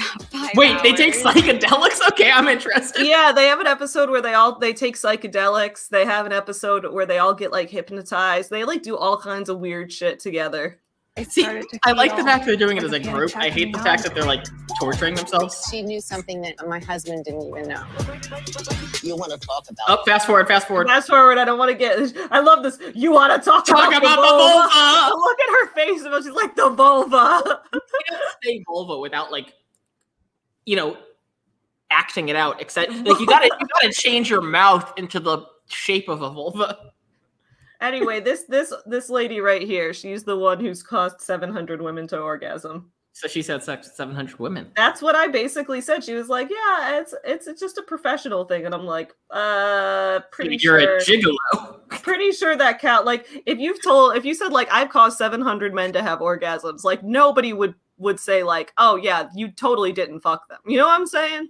Wait, they take psychedelics? Okay, I'm interested. Yeah, they have an episode where they all they take psychedelics. They have an episode where they all get like hypnotized. They like do all kinds of weird shit together. See, I like the fact they're doing it as a group. I hate the fact that they're like torturing themselves. She knew something that my husband didn't even know. You want to talk about Oh, fast forward, fast forward. Fast forward. I don't want to get. I love this. You want to talk, Talk about the vulva. Look at her face. She's like the vulva. You don't say vulva without like, you know, acting it out. Except like you gotta you gotta change your mouth into the shape of a vulva. Anyway, this this this lady right here. She's the one who's caused 700 women to orgasm. So she's had sex with 700 women. That's what I basically said. She was like, "Yeah, it's it's it's just a professional thing," and I'm like, "Uh, pretty You're sure." a gigolo. pretty sure that count. Like, if you've told, if you said like I've caused 700 men to have orgasms, like nobody would would say like, "Oh yeah, you totally didn't fuck them." You know what I'm saying?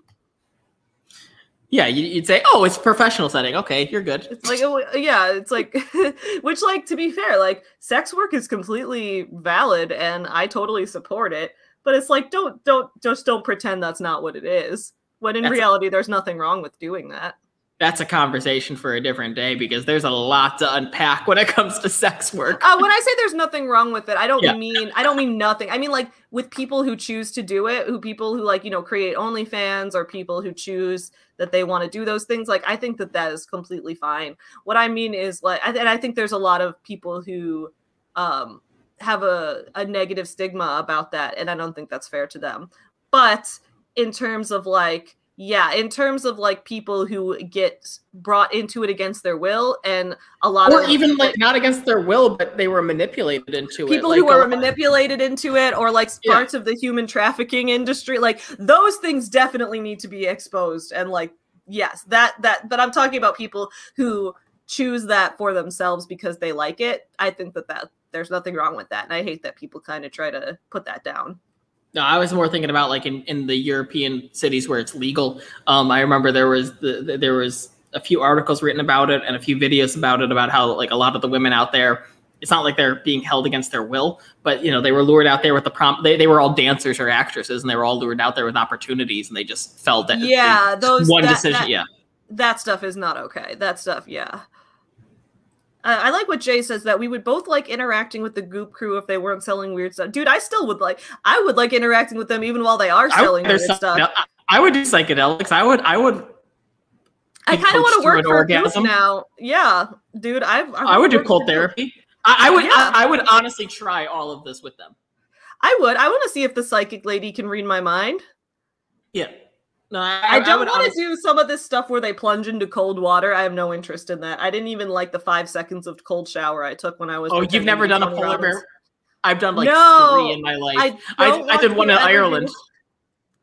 Yeah, you- you'd say, "Oh, it's professional setting. Okay, you're good." It's like, oh, yeah, it's like, which, like, to be fair, like, sex work is completely valid, and I totally support it. But it's like, don't, don't, just don't pretend that's not what it is. When in That's- reality, there's nothing wrong with doing that. That's a conversation for a different day because there's a lot to unpack when it comes to sex work. Uh, when I say there's nothing wrong with it, I don't Yeah. mean I don't mean nothing. I mean like with people who choose to do it, who people who like you know create OnlyFans or people who choose that they want to do those things. Like I think that that is completely fine. What I mean is like, and I think there's a lot of people who um, have a a negative stigma about that, and I don't think that's fair to them. But in terms of like yeah in terms of like people who get brought into it against their will and a lot or of even like not against their will, but they were manipulated into it. people who are a- manipulated into it or like Yeah. parts of the human trafficking industry like those things definitely need to be exposed and like yes that that but i'm talking about people who choose that for themselves because they like it i think that that there's nothing wrong with that and i hate that people kind of try to put that down No, I was more thinking about like in, in the European cities where it's legal. Um, I remember there was the, the- there was a few articles written about it and a few videos about it about how like a lot of the women out there. It's not like they're being held against their will, but you know they were lured out there with the prompt. They, they were all dancers or actresses, and they were all lured out there with opportunities, and they just fell that yeah those one that- decision. that- yeah, that stuff is not okay. That stuff, yeah. Uh, I like what Jay says that we would both like interacting with the Goop crew if they weren't selling weird stuff. Dude, I still would like. I would like interacting with them even while they are selling weird stuff. I- I would do psychedelics. I would. I would. I kind of want to work for Goop now. Yeah, dude, I I would do cold therapy. I, I would. Yeah. I, I would honestly try all of this with them. I would. I want to see if the psychic lady can read my mind. Yeah. No, I, I, don't want to do some of this stuff where they plunge into cold water. I have no interest in that. I didn't even like the five seconds of cold shower I took when I was. Oh, you've never done a polar Robbins. bear? I've done like No, three in my life. I, I, I did one in do- Ireland.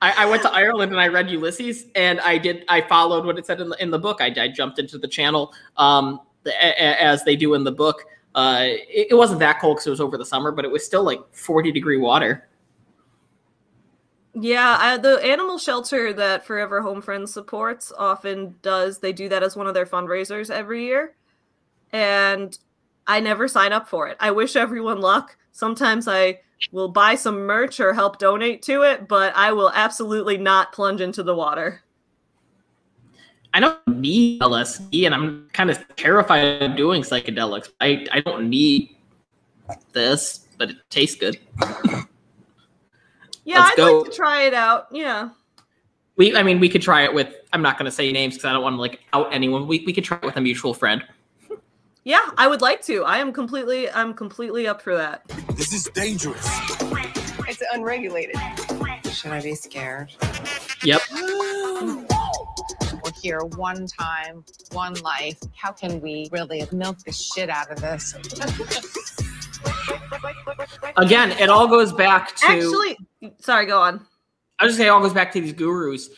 I, I went to Ireland and I read Ulysses, and I did. I followed what it said in the in the book. I, I jumped into the channel, um, the, a- as they do in the book. Uh, it, it wasn't that cold because it was over the summer, but it was still like forty degree water. Yeah, I, the animal shelter that Forever Home Friends supports often does. They do that as one of their fundraisers every year, and I never sign up for it. I wish everyone luck. Sometimes I will buy some merch or help donate to it, but I will absolutely not plunge into the water. I don't need LSD, and I'm kind of terrified of doing psychedelics. I I don't need this, but it tastes good. Yeah, Let's I'd go. like to try it out. Yeah. We, I mean, we could try it with. I'm not going to say names because I don't want to like out anyone. We, we could try it with a mutual friend. Yeah, I would like to. I am completely I'm completely up for that. This is dangerous. It's unregulated. Should I be scared? Yep. We're here one time, one life. How can we really milk the shit out of this? Again, it all goes back to. Actually, sorry, go on. I was just say it all goes back to these gurus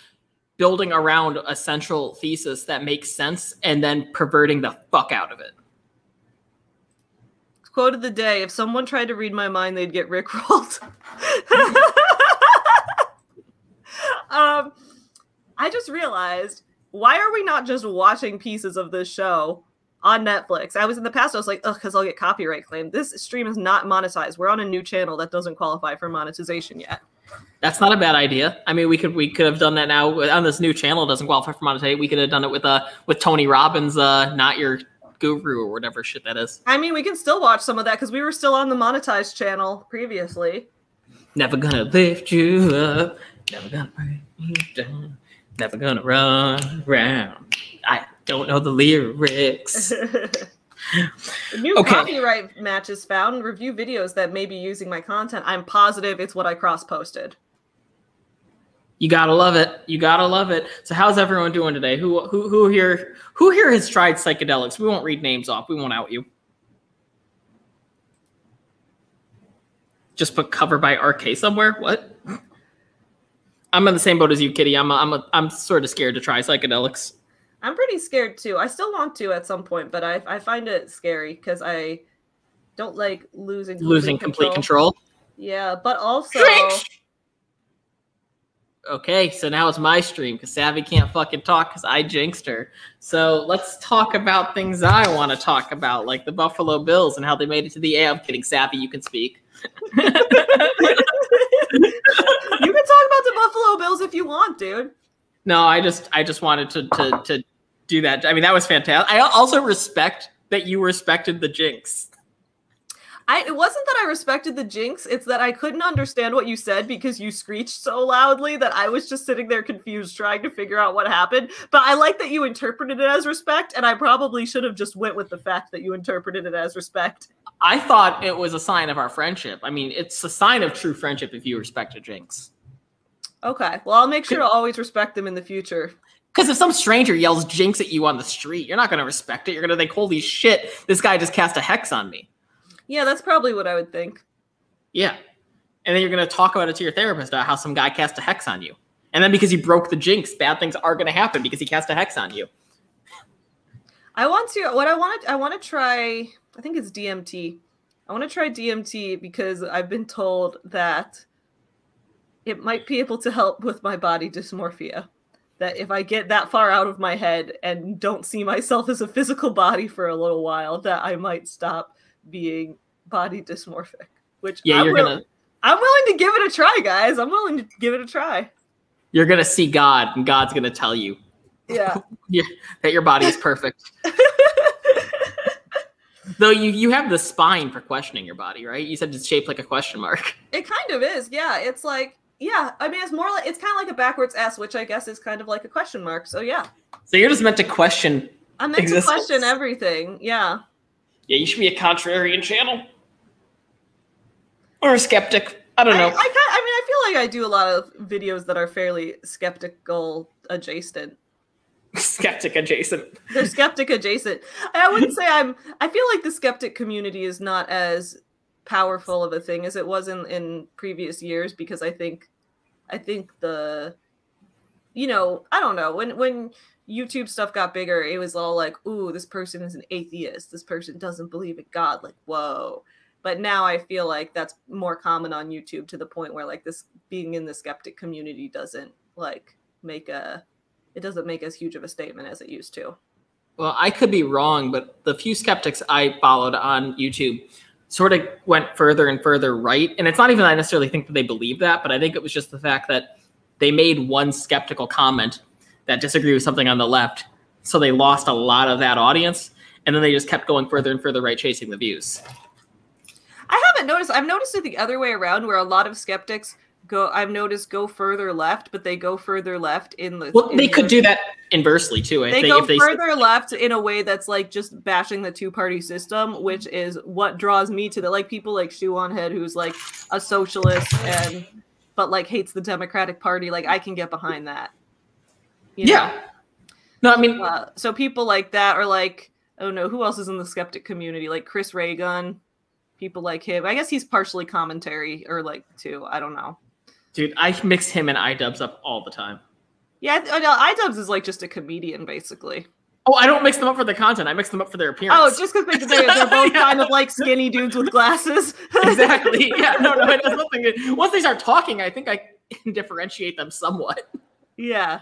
building around a central thesis that makes sense and then perverting the fuck out of it. Quote of the day: If someone tried to read my mind, they'd get rickrolled. um, I just realized why are we not just watching pieces of this show on Netflix? I was in the past, I was like, ugh, because I'll get copyright claim. This stream is not monetized. We're on a new channel that doesn't qualify for monetization yet. That's not a bad idea. I mean, we could we could have done that now on this new channel. Doesn't qualify for monetization. We could have done it with uh with Tony Robbins, uh, not your guru or whatever shit that is. I mean, we can still watch some of that because we were still on the monetized channel previously. Never gonna lift you up. Never gonna break you down. Never gonna run around. I don't know the lyrics. New Okay. copyright matches found. Review videos that may be using my content. I'm positive it's what I cross posted. You gotta love it. You gotta love it. So how's everyone doing today? Who who who here who here has tried psychedelics? We won't read names off. We won't out you. Just put cover by RK somewhere. What? I'm in the same boat as you, Kitty. I'm a, I'm a, I'm sort of scared to try psychedelics. I'm pretty scared too. I still want to at some point, but I I find it scary because I don't like losing Losing complete control. Yeah, but also Okay, so now it's my stream because Savvy can't fucking talk because I jinxed her. So let's talk about things I want to talk about, like the Buffalo Bills and how they made it to the A. I'm kidding, Savvy, you can speak. you can talk about the Buffalo Bills if you want, dude. No, I just I just wanted to to to do that. I mean, that was fantastic. I also respect that you respected the jinx. I it wasn't that I respected the jinx, it's that I couldn't understand what you said because you screeched so loudly that I was just sitting there confused trying to figure out what happened. But I like that you interpreted it as respect and I probably should have just went with the fact that you interpreted it as respect. I thought it was a sign of our friendship. I mean, it's a sign of true friendship if you respect a jinx. Okay. Well, I'll make sure to always respect them in the future. Because if some stranger yells jinx at you on the street, you're not going to respect it. You're going to think, holy shit, this guy just cast a hex on me. Yeah, that's probably what I would think. Yeah. And then you're going to talk about it to your therapist about how some guy cast a hex on you. And then because you broke the jinx, bad things are going to happen because he cast a hex on you. I want to, what I want to, I want to try, I think it's DMT. I want to try DMT because I've been told that it might be able to help with my body dysmorphia. That if I get that far out of my head and don't see myself as a physical body for a little while, that I might stop being body dysmorphic. Which Yeah, I'm you're will- to I'm willing to give it a try, guys. I'm willing to give it a try. you're going to see God and God's going to tell you Yeah. that your body is perfect. Though you you have the spine for questioning your body, right? You said it's shaped like a question mark. It kind of is. Yeah. It's like, yeah. I mean, it's more like, it's kind of like a backwards S, which I guess is kind of like a question mark. So, yeah. So you're just meant to question. I'm meant Existence. to question everything. Yeah. Yeah, you should be a contrarian channel. Or a skeptic. I don't know. I, ki- I mean, I feel like I do a lot of videos that are fairly skeptical adjacent. skeptic adjacent. They're skeptic adjacent. I wouldn't say I'm. I feel like the skeptic community is not as powerful of a thing as it was in in previous years because I think, I think the, you know, I don't know when when YouTube stuff got bigger, it was all like, ooh, this person is an atheist. This person doesn't believe in God. Like, whoa. But now I feel like that's more common on YouTube to the point where like this being in the skeptic community doesn't like make a it doesn't make as huge of a statement as it used to. Well, I could be wrong, but the few skeptics I followed on YouTube sort of went further and further right. And it's not even I necessarily think that they believe that, but I think it was just the fact that they made one skeptical comment that disagreed with something on the left. So they lost a lot of that audience. And then they just kept going further and further right, chasing the views. I haven't noticed. I've noticed it the other way around, where a lot of skeptics go. I've noticed go further left, but they go further left in the. Well, in they the- could do that inversely too. They, they, go they further left in a way that's like just bashing the two-party system, which is what draws me to the like people like Shoe on Head, who's like a socialist and but like hates the Democratic Party. Like I can get behind that. You know? yeah. No, I mean, Uh, so people like that are like, oh don't who else is in the skeptic community, like Chris Ray Gun, people like him. I guess he's partially commentary or like too. I don't know. Dude, I mix him and iDubbbz up all the time. Yeah, I, I know iDubbbz is like just a comedian basically. Oh, I don't mix them up for the content. I mix them up for their appearance. Oh, just because they, they, they're both Yeah. kind of like skinny dudes with glasses. exactly. Yeah, no, no, it has nothing. Once they start talking, I think I can differentiate them somewhat. yeah.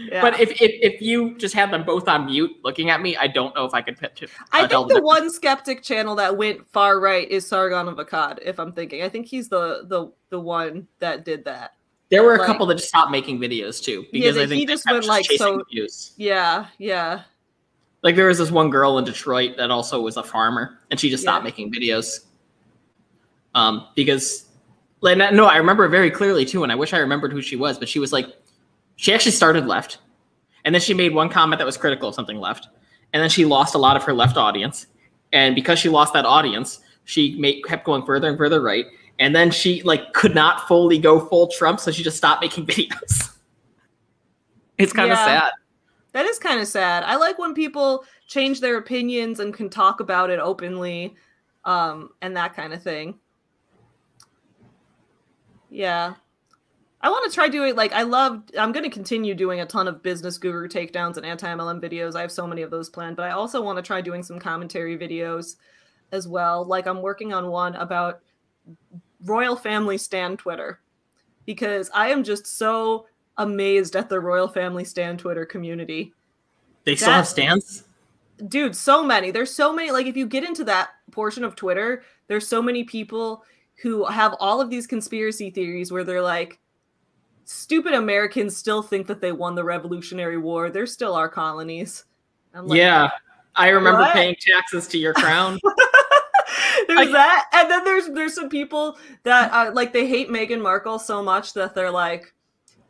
Yeah. But if, if if you just had them both on mute looking at me, I don't know if I could. P- t- I it. I think the difference. one skeptic channel that went far right is Sargon of Akkad, if I'm thinking. I think he's the the the one that did that. There were a like- couple that just stopped making videos too because they- I think he just went, like, so- views. Yeah, yeah. Like there was this one girl in Detroit that also was a farmer, and she just stopped Yeah. making videos. Um, because, like, no, I remember very clearly too, and I wish I remembered who she was. But she was like, she actually started left, and then she made one comment that was critical of something left, and then she lost a lot of her left audience, and because she lost that audience, she made, kept going further and further right, and then she like could not fully go full Trump, so she just stopped making videos. it's kind of Yeah. sad. That is kind of sad. I like when people change their opinions and can talk about it openly, um, and that kind of thing. Yeah. I want to try doing like I love I'm going to continue doing a ton of business guru takedowns and anti-MLM videos. I have so many of those planned, but I also want to try doing some commentary videos as well. Like I'm working on one about royal family stand Twitter because I am just so amazed at the royal family stand Twitter community. They still That- have stands. dude so many there's so many like if you get into that portion of twitter there's so many people who have all of these conspiracy theories where they're like stupid americans still think that they won the revolutionary war they're still our colonies I'm like, yeah, I remember What? paying taxes to your crown. there's Like- that and then there's there's some people that uh, like they hate Meghan Markle so much that they're like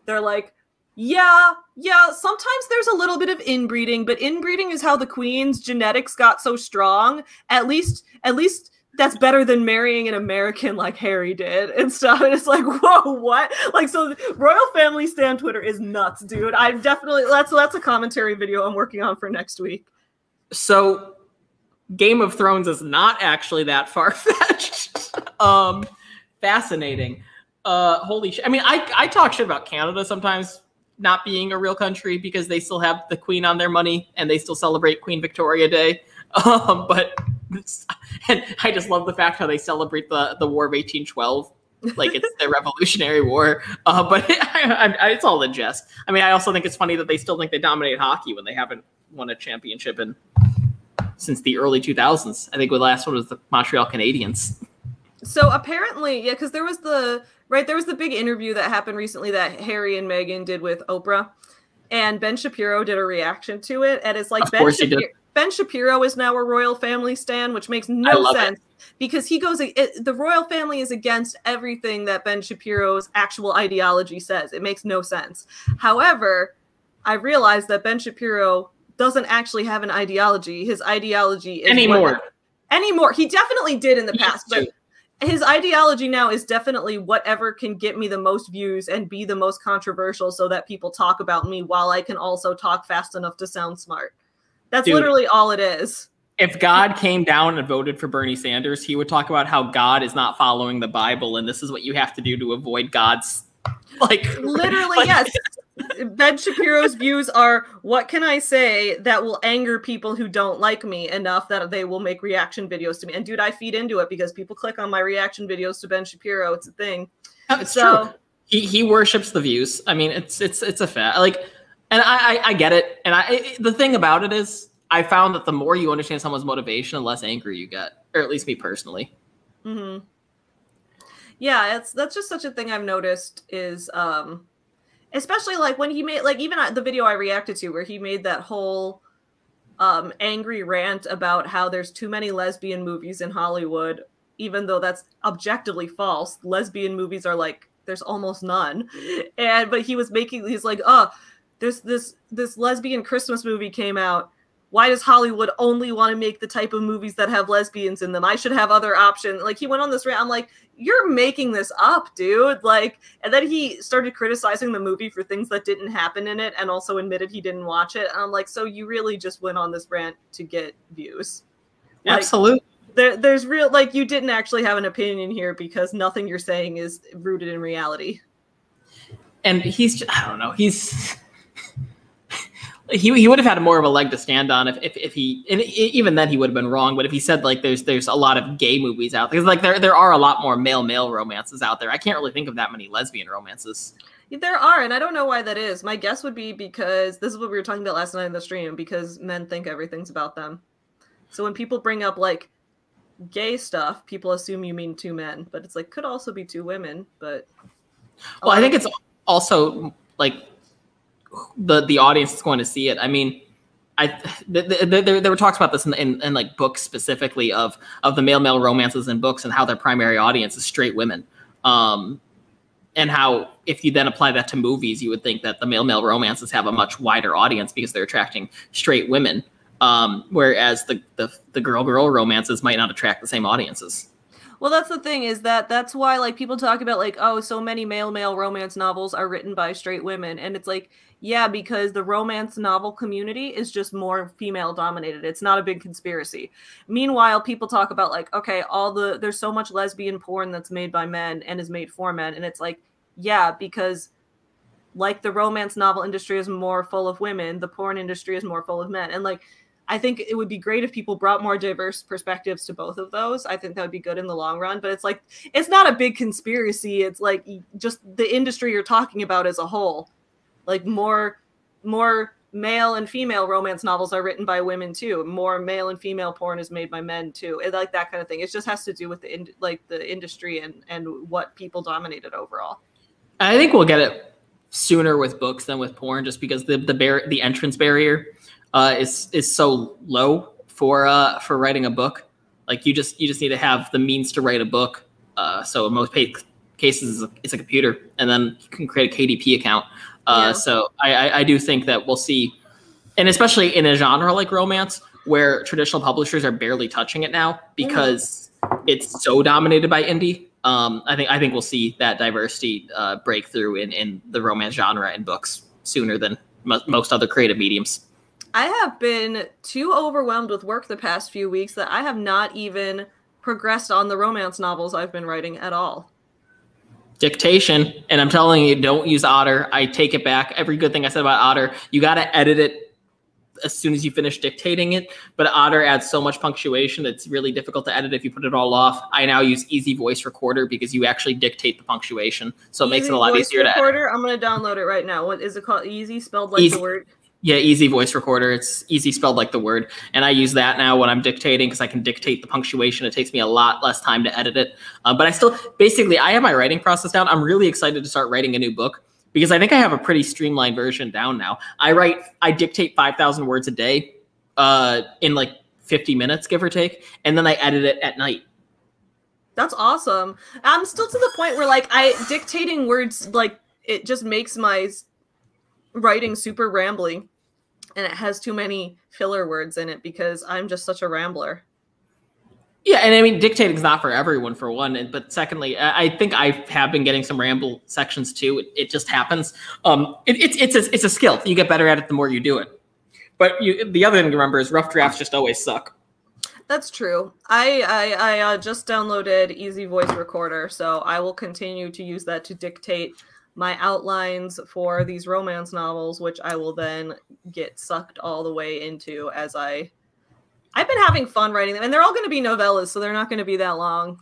they're like yeah yeah sometimes there's a little bit of inbreeding but inbreeding is how the queen's genetics got so strong at least at least that's better than marrying an American like Harry did and stuff. And it's like, whoa, what? Like, so royal family stand Twitter is nuts, dude. I'm definitely that's that's a commentary video I'm working on for next week. so Game of Thrones is not actually that far fetched. um, fascinating. Uh, holy shit! I mean, I I talk shit about Canada sometimes not being a real country because they still have the Queen on their money and they still celebrate Queen Victoria Day. Um, but and I just love the fact how they celebrate the the War of eighteen twelve. like it's the Revolutionary War, uh, but I, I, it's all in jest. I mean, I also think it's funny that they still think they dominate hockey when they haven't won a championship in since the early 2000s. I think the last one was the Montreal Canadiens. So apparently, yeah, because there was the right there was the big interview that happened recently that Harry and Meghan did with Oprah, and Ben Shapiro did a reaction to it, and it's like Of Ben course he did. Shapiro, Ben Shapiro is now a royal family stan, which makes no love it. sense because he goes it, the royal family is against everything that Ben Shapiro's actual ideology says. It makes no sense. However, I realized that Ben Shapiro doesn't actually have an ideology. His ideology is what- Anymore. anymore. He definitely did in the He past, but his ideology now is definitely whatever can get me the most views and be the most controversial so that people talk about me while I can also talk fast enough to sound smart. That's Dude. literally all it is. If God came down and voted for Bernie Sanders, he would talk about how God is not following the Bible and this is what you have to do to avoid God's like Literally, like- yes. Ben Shapiro's views are what can I say that will anger people who don't like me enough that they will make reaction videos to me. And dude, I feed into it because people click on my reaction videos to Ben Shapiro. It's a thing. It's So- true. He he worships the views. I mean, it's it's it's a fact. Like, and I, I I get it. And I I- the thing about it is, I found that the more you understand someone's motivation, the less angry you get, or at least me personally. hmm Yeah, it's that's just such a thing I've noticed is um especially like when he made like even the video I reacted to where he made that whole um angry rant about how there's too many lesbian movies in Hollywood even though that's objectively false. Lesbian movies are like there's almost none. And but he was making he's like, "Oh, there's this this lesbian Christmas movie came out why does Hollywood only want to make the type of movies that have lesbians in them? I should have other options. Like he went on this rant. I'm like, you're making this up, dude. Like, and then he started criticizing the movie for things that didn't happen in it, and also admitted he didn't watch it. And I'm like, so you really just went on this rant to get views? Like, Absolutely. There, there's real like you didn't actually have an opinion here because nothing you're saying is rooted in reality. And he's just, I don't know. He's he, he would have had more of a leg to stand on if, if, if he and even then he would have been wrong but if he said like there's there's a lot of gay movies out there like there there are a lot more male male romances out there i can't really think of that many lesbian romances There are, and I don't know why that is. My guess would be because this is what we were talking about last night in the stream, because men think everything's about them. So when people bring up like gay stuff, people assume you mean two men, but it's like could also be two women, but well i think it's also like the the audience is going to see it. I mean I th- th- th- there, there were talks about this in, in, in like books specifically of of the male male romances in books and how their primary audience is straight women, um, and how if you then apply that to movies, you would think that the male male romances have a much wider audience because they're attracting straight women, um, whereas the the the girl girl romances might not attract the same audiences. Well, that's the thing is that that's why like people talk about like oh so many male male romance novels are written by straight women. And it's like yeah because the romance novel community is just more female dominated. It's not a big conspiracy. Meanwhile, people talk about like okay, all the there's so much lesbian porn that's made by men and is made for men and it's like yeah, because like the romance novel industry is more full of women, the porn industry is more full of men. And like I think it would be great if people brought more diverse perspectives to both of those. I think that would be good in the long run. But it's like it's not a big conspiracy. It's like just the industry you're talking about as a whole. Like more more male and female romance novels are written by women too. More male and female porn is made by men too. It, like that kind of thing. It just has to do with the in, like the industry and and what people dominated overall. I think we'll get it sooner with books than with porn, just because the the bar- the entrance barrier uh, is is so low for uh, for writing a book. Like you just you just need to have the means to write a book. Uh, so in most cases, it's a computer, and then you can create a KDP account. Uh, Yeah. So I, I, I do think that we'll see, and especially in a genre like romance, where traditional publishers are barely touching it now because it's so dominated by indie. Um, I think I think we'll see that diversity uh, breakthrough in in the romance genre in books sooner than mo- most other creative mediums. I have been too overwhelmed with work the past few weeks that I have not even progressed on the romance novels I've been writing at all. Dictation and i'm telling you don't use otter i take it back every good thing i said about otter you got to edit it as soon as you finish dictating it but otter adds so much punctuation it's really difficult to edit if you put it all off i now use easy voice recorder because you actually dictate the punctuation so it makes it a lot Voice easier to edit. recorder. I'm gonna download it right now. What is it called? Easy spelled like Easy. the word. Yeah easy voice recorder. It's easy spelled like the word. And i use that now when i'm dictating because i can dictate the punctuation. It takes me a lot less time to edit it. Uh, but i still basically i have my writing process down. I'm really excited to start writing a new book because i think i have a pretty streamlined version down now. I write i dictate 5000 words a day uh, in like 50 minutes give or take and then i edit it at night. That's awesome. I'm still to the point where like I dictating words like it just makes my writing super rambly and it has too many filler words in it because I'm just such a rambler. Yeah, and I mean dictating is not for everyone for one, and but secondly, I I think I have been getting some ramble sections too. It, it just happens. Um, it, it's it's a, it's a skill. You get better at it the more you do it. But you, the other thing to remember is rough drafts just always suck. That's true. I I, I uh, just downloaded Easy Voice Recorder, so I will continue to use that to dictate my outlines for these romance novels, which I will then get sucked all the way into as I. I've been having fun writing them, and they're all going to be novellas, so they're not going to be that long.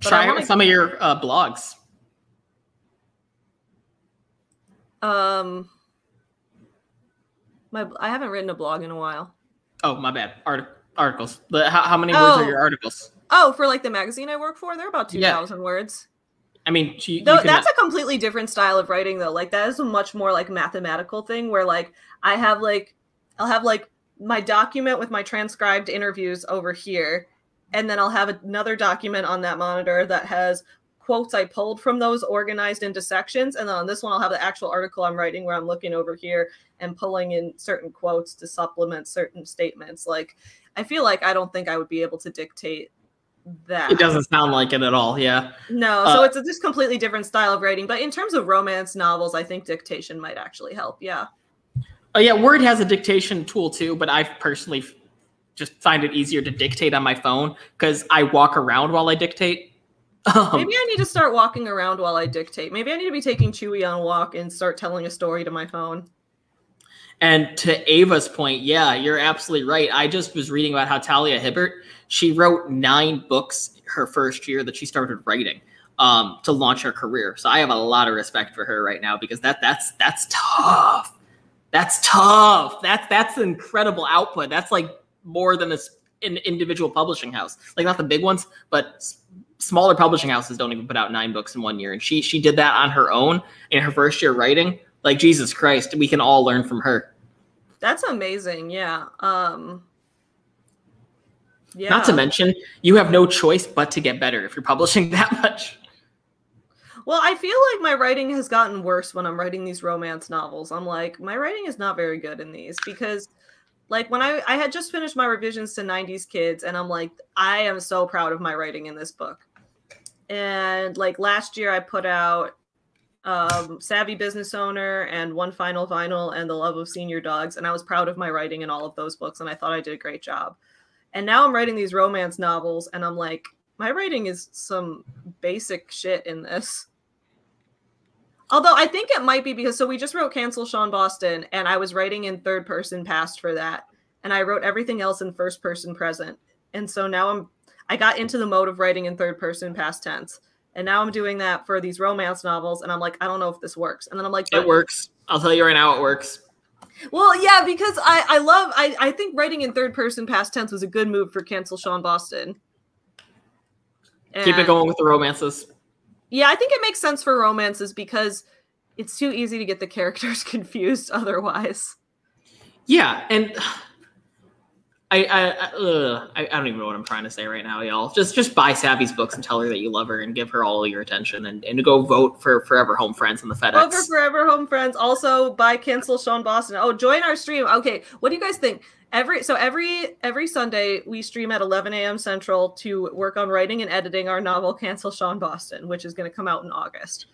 But Try wanna- some of your uh, blogs. Um, my I haven't written a blog in a while. Oh, my bad. Art- articles. How, how many words Oh. are your articles? Oh, for like the magazine I work for, they're about two thousand Yeah. words. I mean, you, you Though can- that's a completely different style of writing though. Like that is a much more like mathematical thing where like I have like I'll have like my document with my transcribed interviews over here and then I'll have another document on that monitor that has quotes I pulled from those organized into sections and then on this one I'll have the actual article I'm writing where I'm looking over here and pulling in certain quotes to supplement certain statements. Like I feel like I don't think I would be able to dictate that. it doesn't sound like it at all. Yeah. No, Uh, so it's a just completely different style of writing. But in terms of romance novels, I think dictation might actually help. Yeah. Oh yeah, Word has a dictation tool too, but I personally just find it easier to dictate on my phone because I walk around while I dictate. Um, Maybe I need to start walking around while I dictate. Maybe I need to be taking Chewy on a walk and start telling a story to my phone. And to Ava's point, yeah, you're absolutely right. I just was reading about how Talia Hibbert, she wrote nine books her first year that she started writing um, to launch her career. So I have a lot of respect for her right now because that that's that's tough. That's tough. That's that's incredible output. That's like more than a s- an individual publishing house. Like not the big ones, but s- smaller publishing houses don't even put out nine books in one year. And she she did that on her own in her first year writing. Like Jesus Christ, we can all learn from her. That's amazing. Yeah. Um yeah. Not to mention, you have no choice but to get better if you're publishing that much. Well, I feel like my writing has gotten worse when I'm writing these romance novels. I'm like, my writing is not very good in these because like when I I had just finished my revisions to 90s kids and I'm like I am so proud of my writing in this book. And like last year I put out um Savvy Business Owner and One Final Vinyl and The Love of Senior Dogs and I was proud of my writing in all of those books and I thought I did a great job. And now I'm writing these romance novels and I'm like my writing is some basic shit in this. Although I think it might be because so we just wrote Cancel Sean Boston and I was writing in third person past for that. And I wrote everything else in first person present. And so now I'm I got into the mode of writing in third person past tense. And now I'm doing that for these romance novels and I'm like, I don't know if this works. And then I'm like, It works. I'll tell you right now, it works. Well, yeah, because I I love I I think writing in third person past tense was a good move for cancel Sean Boston. Keep it going with the romances. Yeah, I think it makes sense for romances because it's too easy to get the characters confused otherwise. Yeah, and I I I, I I don't even know what I'm trying to say right now, y'all. Just just buy Savvy's books and tell her that you love her and give her all your attention and, and go vote for Forever Home Friends in the FedEx. Over Forever Home Friends. Also buy cancel Sean Boston. Oh, join our stream. Okay, what do you guys think? Every so every every Sunday we stream at 11 a.m. Central to work on writing and editing our novel Cancel Sean Boston, which is going to come out in August.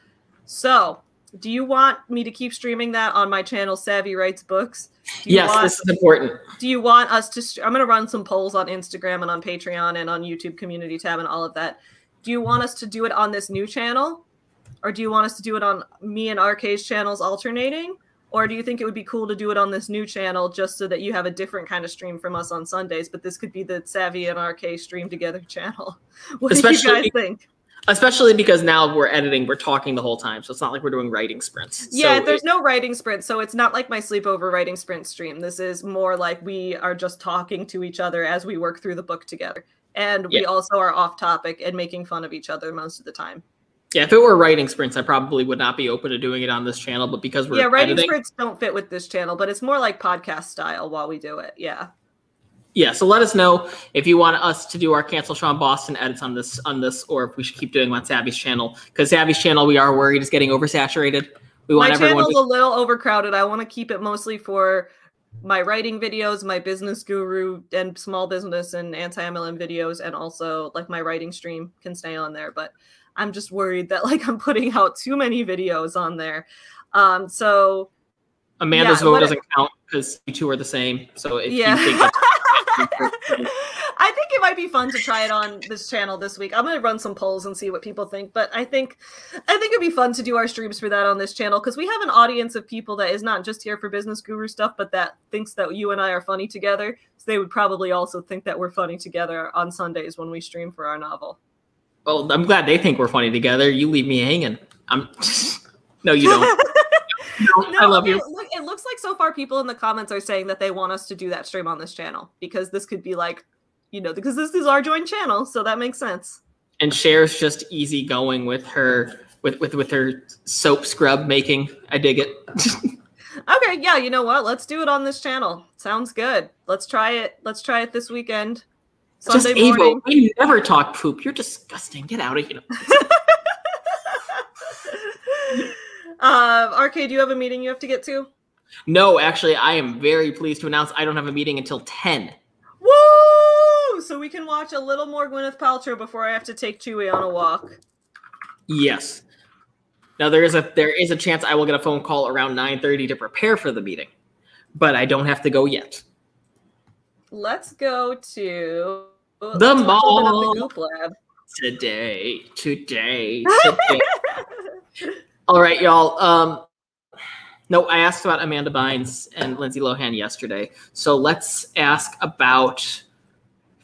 So, do you want me to keep streaming that on my channel, Savvy Writes Books? Yes, want- this is important. do you want us to i'm going to run some polls on instagram and on patreon and on youtube community tab and all of that. Do you want us to do it on this new channel? Or do you want us to do it on me and rk's channels alternating? Or do you think it would be cool to do it on this new channel just so that you have a different kind of stream from us on sundays but this could be the savvy and rk stream together channel? What do you guys think Especially because now we're editing, we're talking the whole time, so it's not like we're doing writing sprints. Yeah, So there's it- no writing sprint, so it's not like my sleepover writing sprint stream. This is more like we are just talking to each other as we work through the book together. And we also are off topic and making fun of each other most of the time. yeah. If it were writing sprints, I probably would not be open to doing it on this channel. But because we're yeah, writing editing, sprints don't fit with this channel, but it's more like podcast style while we do it. Yeah. Yeah. So let us know if you want us to do our cancel Sean Boston edits on this on this, or if we should keep doing them on Savvy's channel. Because Savvy's channel, we are worried is getting oversaturated. We want my channel's to a little overcrowded. I want to keep it mostly for my writing videos, my business guru and small business and anti-MLM videos, and also like my writing stream can stay on there. But I'm just worried that like I'm putting out too many videos on there. Um, so Amanda's Yeah, vote doesn't count because you two are the same. So if yeah. you think I think it might be fun to try it on this channel this week. I'm gonna run some polls and see what people think. But I think I think it'd be fun to do our streams for that on this channel because we have an audience of people that is not just here for business guru stuff, but that thinks that you and I are funny together. So they would probably also think that we're funny together on Sundays when we stream for our novel. well, I'm glad they think we're funny together. You leave me hanging. I'm no, you don't. No, I love okay, you. Look, it looks like so far people in the comments are saying that they want us to do that stream on this channel because this could be like, you know, because this is our joint channel, so that makes sense. And Cher's just easy going with her with with with her soap scrub making. I dig it. Okay, yeah, you know what? Let's do it on this channel. Sounds good. Let's try it. Let's try it this weekend. just Sunday Avo, morning. we never talk poop. You're disgusting. Get out of here. uh, RK, do you have a meeting you have to get to? No, actually, I am very pleased to announce I don't have a meeting until 10. Woo! So we can watch a little more Gwyneth Paltrow before I have to take Chewie on a walk. Yes. Now there is a there is a chance I will get a phone call around 9:30 to prepare for the meeting. But I don't have to go yet. Let's go to The let's open up mall. The Goop Lab. Today, today, today. All right, y'all. Um no, I asked about Amanda Bynes and Lindsay Lohan yesterday. So let's ask about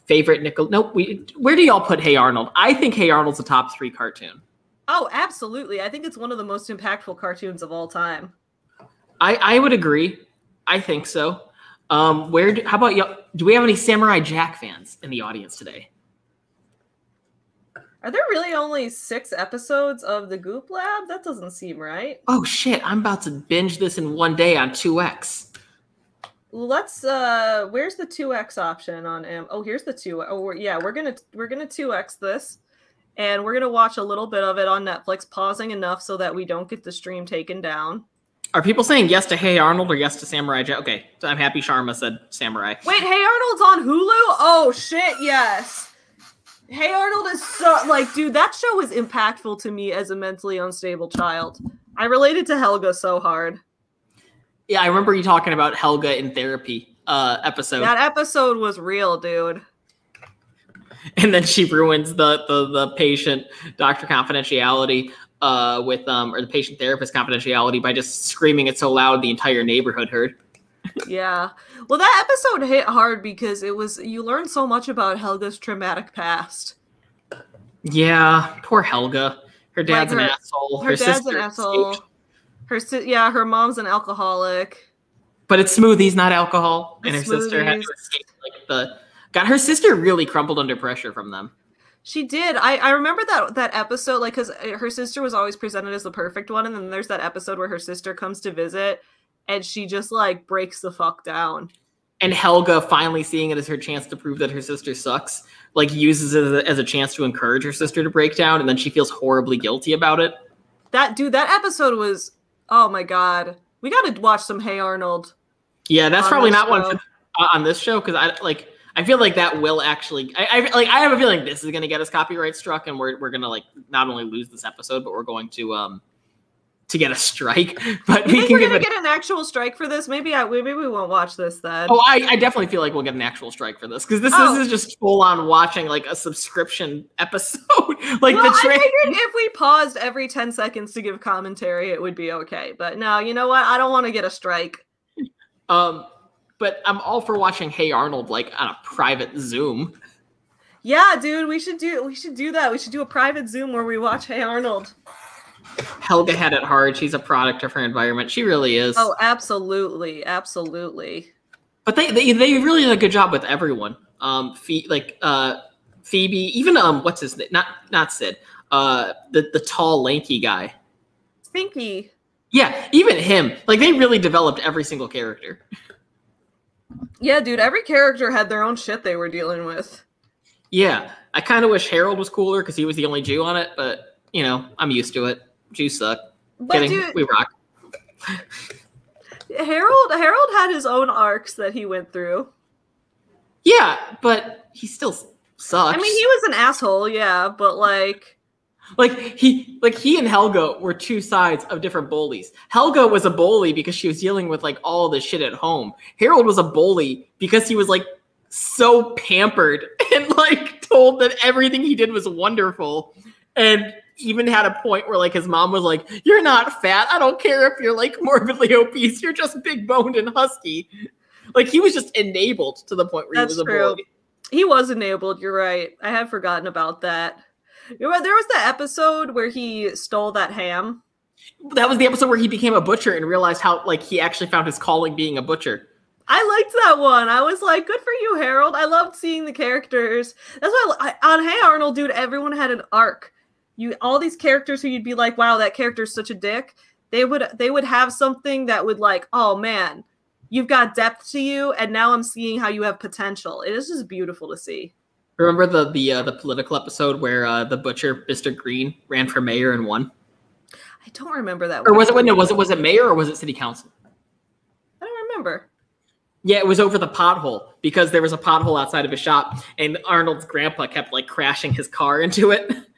favorite Nickel. Nope, we where do y'all put Hey Arnold? I think Hey Arnold's a top 3 cartoon. Oh, absolutely. I think it's one of the most impactful cartoons of all time. I I would agree. I think so. Um, where? Do, how about y'all? Do we have any Samurai Jack fans in the audience today? Are there really only six episodes of the Goop Lab? That doesn't seem right. Oh shit! I'm about to binge this in one day on 2x. Let's uh where's the 2x option on Am Oh, here's the 2 Oh, we're, yeah, we're going to we're going to 2x this and we're going to watch a little bit of it on Netflix pausing enough so that we don't get the stream taken down. Are people saying yes to Hey Arnold or yes to Samurai Jack? Okay, I'm happy Sharma said Samurai. Wait, Hey Arnold's on Hulu? Oh shit, yes. Hey Arnold is so like dude, that show was impactful to me as a mentally unstable child. I related to Helga so hard. Yeah, I remember you talking about Helga in therapy uh, episode, That episode was real, dude. and then she ruins the the, the patient doctor confidentiality uh, with um or the patient therapist confidentiality by just screaming it so loud the entire neighborhood heard. Yeah. Well, that episode hit hard because it was you learned so much about Helga's traumatic past. Yeah, poor Helga. Her dad's Like an her- asshole. Her, dad's sister an asshole. escaped. Her si- yeah, her mom's an alcoholic. But it's smoothies, not alcohol. The And her sister had to escape like the God, her sister really crumpled under pressure from them. She did. I, I remember that that episode, like, because her sister was always presented as the perfect one, and then there's that episode where her sister comes to visit, and she just like breaks the fuck down. And Helga finally seeing it as her chance to prove that her sister sucks, like uses it as a, as a chance to encourage her sister to break down, and then she feels horribly guilty about it. That dude, that episode was, oh my god, we got to watch some Hey Arnold. Yeah, that's On probably not one for, uh, on this show because I like. I feel like that will actually. I, I like. I have a feeling this is going to get us copyright struck, and we're we're going to like not only lose this episode, but we're going to um to get a strike. But we can we're gonna it. get an actual strike for this? Maybe I maybe we won't watch this then. Oh, I, I definitely feel like we'll get an actual strike for this because this, Oh. this is just full on watching like a subscription episode. like well, the I figured if we paused every 10 seconds to give commentary, it would be okay. But no, you know what? I don't want to get a strike. Um, but I'm all for watching Hey Arnold like on a private Zoom. Yeah, dude, we should do we should do that. We should do a private Zoom where we watch Hey Arnold. Helga had it hard. She's a product of her environment. She really is. Oh, absolutely, absolutely. But they, they they really did a good job with everyone. Um, like uh, Phoebe, even um, what's his name? Not not Sid. Uh, the the tall lanky guy. Stinky. Yeah, even him. Like they really developed every single character. Yeah, dude, every character had their own shit they were dealing with. Yeah, I kind of wish Harold was cooler because he was the only Jew on it. But you know, I'm used to it. Jews suck. But Kidding, dude, we rock. Harold Harold had his own arcs that he went through. Yeah, but he still sucks. I mean, he was an asshole, yeah, but like like he like he and Helga were two sides of different bullies. Helga was a bully because she was dealing with like all the shit at home. Harold was a bully because he was like so pampered and like told that everything he did was wonderful and even had a point where like his mom was like you're not fat i don't care if you're like morbidly obese you're just big boned and husky like he was just enabled to the point where That's he was a true. bully he was enabled, you're right. I had forgotten about that. You know, there was the episode where he stole that ham. that was the episode where he became a butcher and realized how like he actually found his calling being a butcher I liked that one. I was like, good for you, Harold. I loved seeing the characters. That's why I, on Hey Arnold, dude, everyone had an arc. You all these characters who you'd be like, wow, that character's such a dick. They would they would have something that would like, oh man, you've got depth to you, and now I'm seeing how you have potential. It is just beautiful to see. remember the the uh, the political episode where uh, the butcher mr green ran for mayor and won I don't remember that. or was it wait, no was it was it mayor or was it city council I don't remember. Yeah, it was over the pothole because there was a pothole outside of his shop, and Arnold's grandpa kept like crashing his car into it.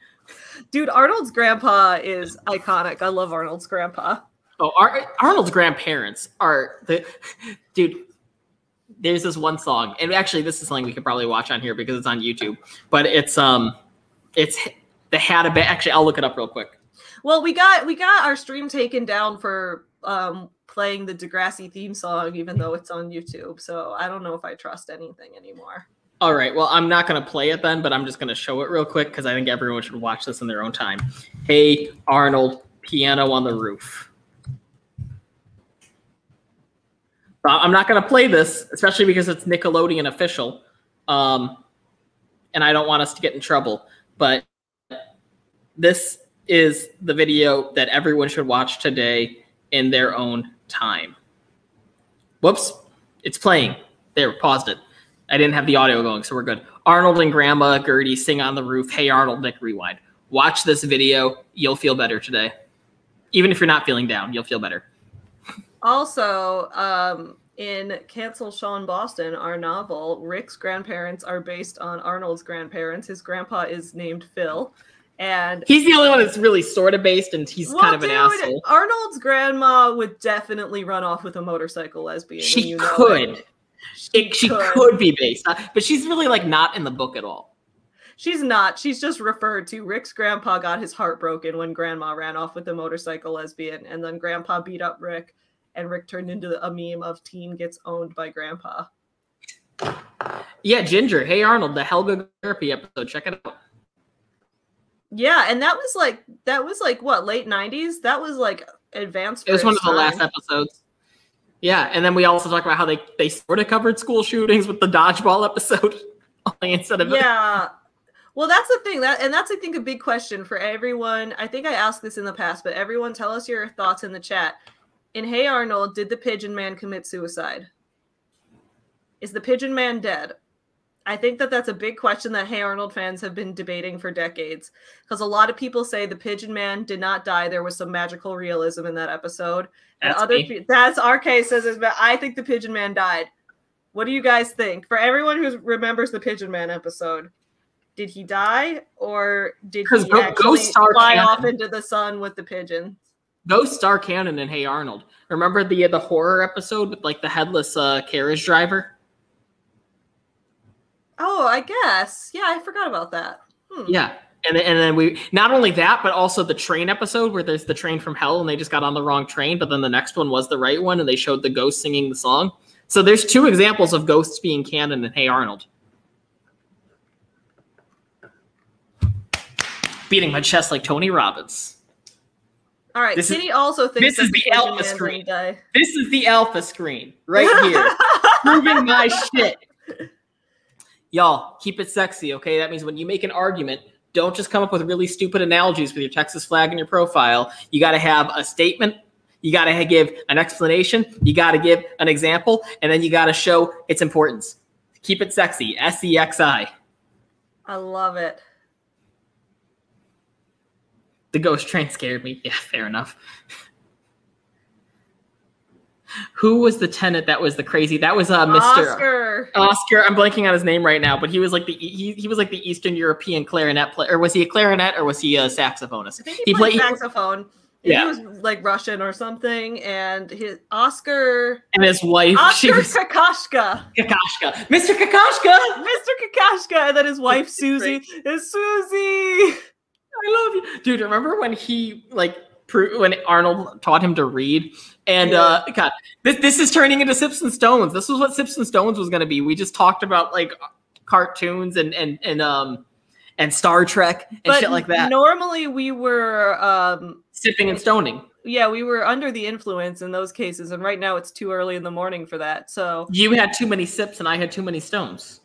Dude, Arnold's grandpa is iconic. I love Arnold's grandpa. Oh, Ar- Arnold's grandparents are the dude. There's this one song, and actually, this is something we could probably watch on here because it's on YouTube. But it's um, it's the had a ba- actually. I'll look it up real quick. Well, we got we got our stream taken down for um playing the Degrassi theme song, even though it's on YouTube. So I don't know if I trust anything anymore. All right, well, I'm not gonna play it then, but I'm just gonna show it real quick because I think everyone should watch this in their own time. Hey, Arnold, piano on the roof. Uh, I'm not going to play this, especially because it's Nickelodeon official, um, and I don't want us to get in trouble. But this is the video that everyone should watch today in their own time. Whoops, it's playing. There, paused it. I didn't have the audio going, so we're good. Arnold and Grandma Gertie sing on the roof. Hey, Arnold, Nick, rewind. Watch this video. You'll feel better today. Even if you're not feeling down, you'll feel better. Also, um, in Cancel Sean Boston, our novel, Rick's grandparents are based on Arnold's grandparents. His grandpa is named Phil. And He's the only one that's really sort of based, and he's Well, kind of an dude, asshole. Arnold's grandma would definitely run off with a motorcycle lesbian. She you know could. it. It, she could. be based, on, but she's really like not in the book at all. She's not. She's just referred to. Rick's grandpa got his heart broken when grandma ran off with a motorcycle lesbian, and then grandpa beat up Rick, and Rick turned into a meme of teen gets owned by grandpa. Yeah, Ginger. Hey Arnold, the Helga therapy episode. Check it out. Yeah, and that was like that was like what late '90s. That was like advanced. It was one of the last episodes. Yeah, and then we also talk about how they they sort of covered school shootings with the dodgeball episode, instead of yeah. Well that's the thing that and that's i think a big question for everyone. I think i asked this in the past but everyone tell us your thoughts in the chat. In hey arnold did the pigeon man commit suicide? Is the pigeon man dead i think that that's a big question that hey arnold fans have been debating for decades because a lot of people say the pigeon man did not die there was some magical realism in that episode and That's other me. that's our case says is, but i think the pigeon man died what do you guys think? For everyone who remembers the Pigeon Man episode, did he die or did he Go- actually fly canon. off into the sun with the pigeon? Ghost Star canon and Hey Arnold. Remember the the horror episode with like the headless uh, carriage driver? Oh, I guess. Yeah, I forgot about that. Hmm. Yeah. And then, and then we not only that, but also the train episode where there's the train from hell and they just got on the wrong train, but then the next one was the right one and they showed the ghost singing the song. So there's two examples of ghosts being canon in Hey Arnold. Beating my chest like Tony Robbins. All right. This is- also thinks this is the alpha screen. This is the alpha screen right here. proving my shit. Y'all, keep it sexy, okay? That means when you make an argument, don't just come up with really stupid analogies with your Texas flag in your profile. You got to have a statement. You got to give an explanation. You got to give an example, and then you got to show its importance. Keep it sexy. S E X I. I love it. The ghost train scared me. Yeah, fair enough. Who was the tenant that was the crazy? That was uh, Mr. Oscar. Oscar, I'm blanking on his name right now, but he was like the he, he was like the Eastern European clarinet player. Or was he a clarinet or was he a saxophonist? I think he, he played played- saxophone. Yeah. He was like Russian or something, and his Oscar And his wife, Oscar was Kakashka. Kakashka, Mr. Kakashka. Mr. Kakashka, and then his wife Susie is Susie. I love you, dude. Remember when he like when Arnold taught him to read? And uh, God, this this is turning into Sips and Stones. This was what Sips and Stones was going to be. We just talked about like cartoons and and and um and Star Trek and But shit like that. normally we were um Sipping and stoning. yeah, we were under the influence in those cases, and right now it's too early in the morning for that. So You had too many sips and I had too many stones.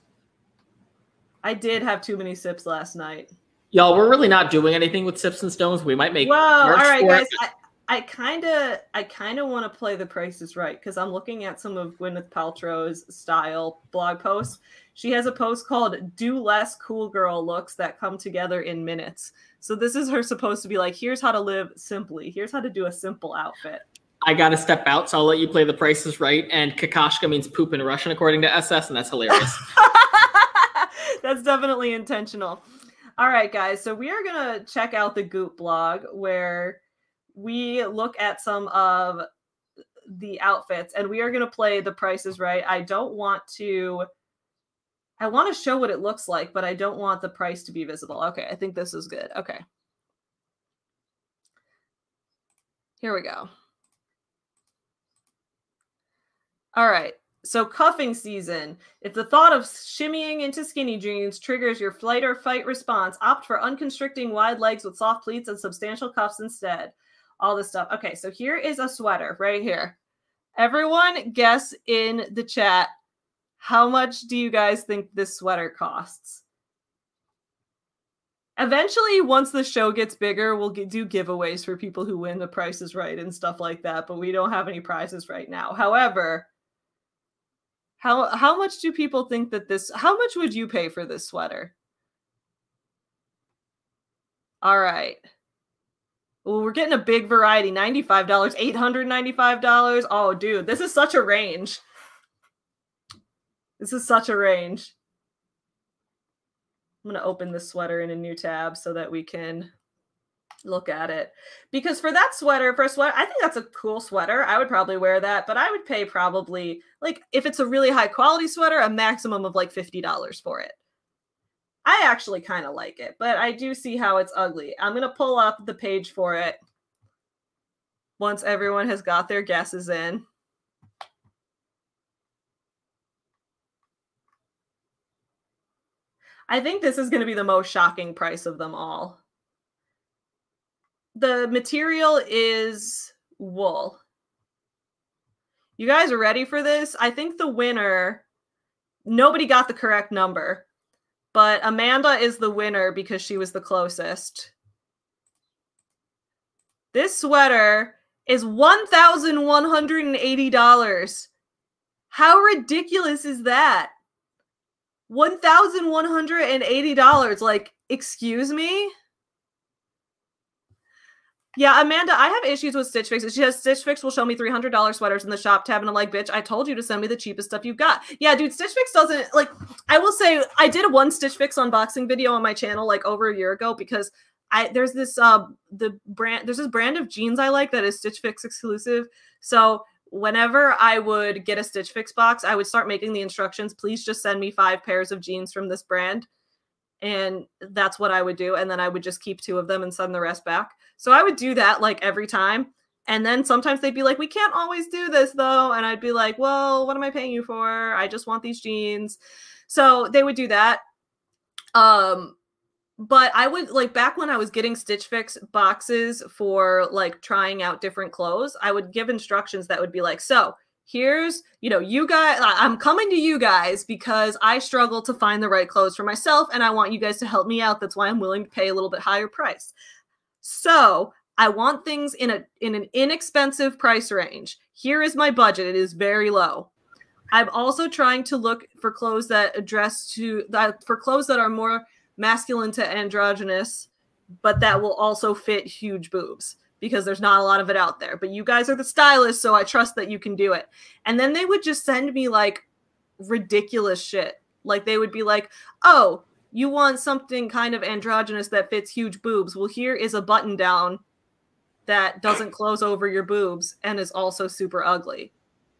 I did have too many sips last night. Y'all, we're really not doing anything with sips and stones. We might make Well, all right, guys. I, I kind of, I kind of want to play The Price is Right because I'm looking at some of Gwyneth Paltrow's style blog posts. She has a post called "Do Less Cool Girl Looks That Come Together in Minutes." So this is her supposed to be like, here's how to live simply. Here's how to do a simple outfit. I gotta step out, so I'll let you play the Price is Right. And Kakashka means poop in Russian, according to SS, and that's hilarious. That's definitely intentional. All right, guys. So we are gonna check out the Goop blog where we look at some of the outfits, and we are gonna play The prices Right. I don't want to. I want to show what it looks like, but I don't want the price to be visible. Okay, I think this is good. Okay. Here we go. All right. So cuffing season. If the thought of shimmying into skinny jeans triggers your flight or fight response, opt for unconstricting wide legs with soft pleats and substantial cuffs instead. All this stuff. Okay, so here is a sweater right here. Everyone guess in the chat how much do you guys think this sweater costs? Eventually, once the show gets bigger, we'll do giveaways for people who win the prices right and stuff like that, but we don't have any prizes right now. However, how how much do people think that this how much would you pay for this sweater? All right. Well, we're getting a big variety. $95, $895. Oh, dude, this is such a range. This is such a range. I'm going to open this sweater in a new tab so that we can look at it. Because for that sweater, for a sweater, I think that's a cool sweater. I would probably wear that, but I would pay probably like if it's a really high quality sweater, a maximum of like $50 for it. I actually kind of like it, but I do see how it's ugly. I'm going to pull up the page for it once everyone has got their guesses in. I think this is going to be the most shocking price of them all. The material is wool. You guys are ready for this? I think the winner, nobody got the correct number, but Amanda is the winner because she was the closest. This sweater is $1,180. How ridiculous is that? $1,180. Like, excuse me? Yeah, Amanda, I have issues with Stitch Fix. She says Stitch Fix will show me $300 sweaters in the shop tab. And I'm like, bitch, I told you to send me the cheapest stuff you've got. Yeah, dude, Stitch Fix doesn't, like, I will say, I did one Stitch Fix unboxing video on my channel, like, over a year ago because I, there's this, uh, the brand, there's this brand of jeans I like that is Stitch Fix exclusive. So whenever I would get a Stitch Fix box, I would start making the instructions. Please just send me five pairs of jeans from this brand. And that's what I would do. And then I would just keep two of them and send the rest back. So I would do that like every time. And then sometimes they'd be like, we can't always do this though. And I'd be like, well, what am I paying you for? I just want these jeans. So they would do that. Um, but I would like back when I was getting Stitch Fix boxes for like trying out different clothes, I would give instructions that would be like, so here's, you know, you guys, I'm coming to you guys because I struggle to find the right clothes for myself and I want you guys to help me out. That's why I'm willing to pay a little bit higher price. So I want things in a in an inexpensive price range. Here is my budget. It is very low. I'm also trying to look for clothes that address to that for clothes that are more masculine to androgynous, but that will also fit huge boobs because there's not a lot of it out there. But you guys are the stylists, so I trust that you can do it. And then they would just send me like ridiculous shit. Like they would be like, "Oh, you want something kind of androgynous that fits huge boobs. Well, here is a button down that doesn't close over your boobs and is also super ugly.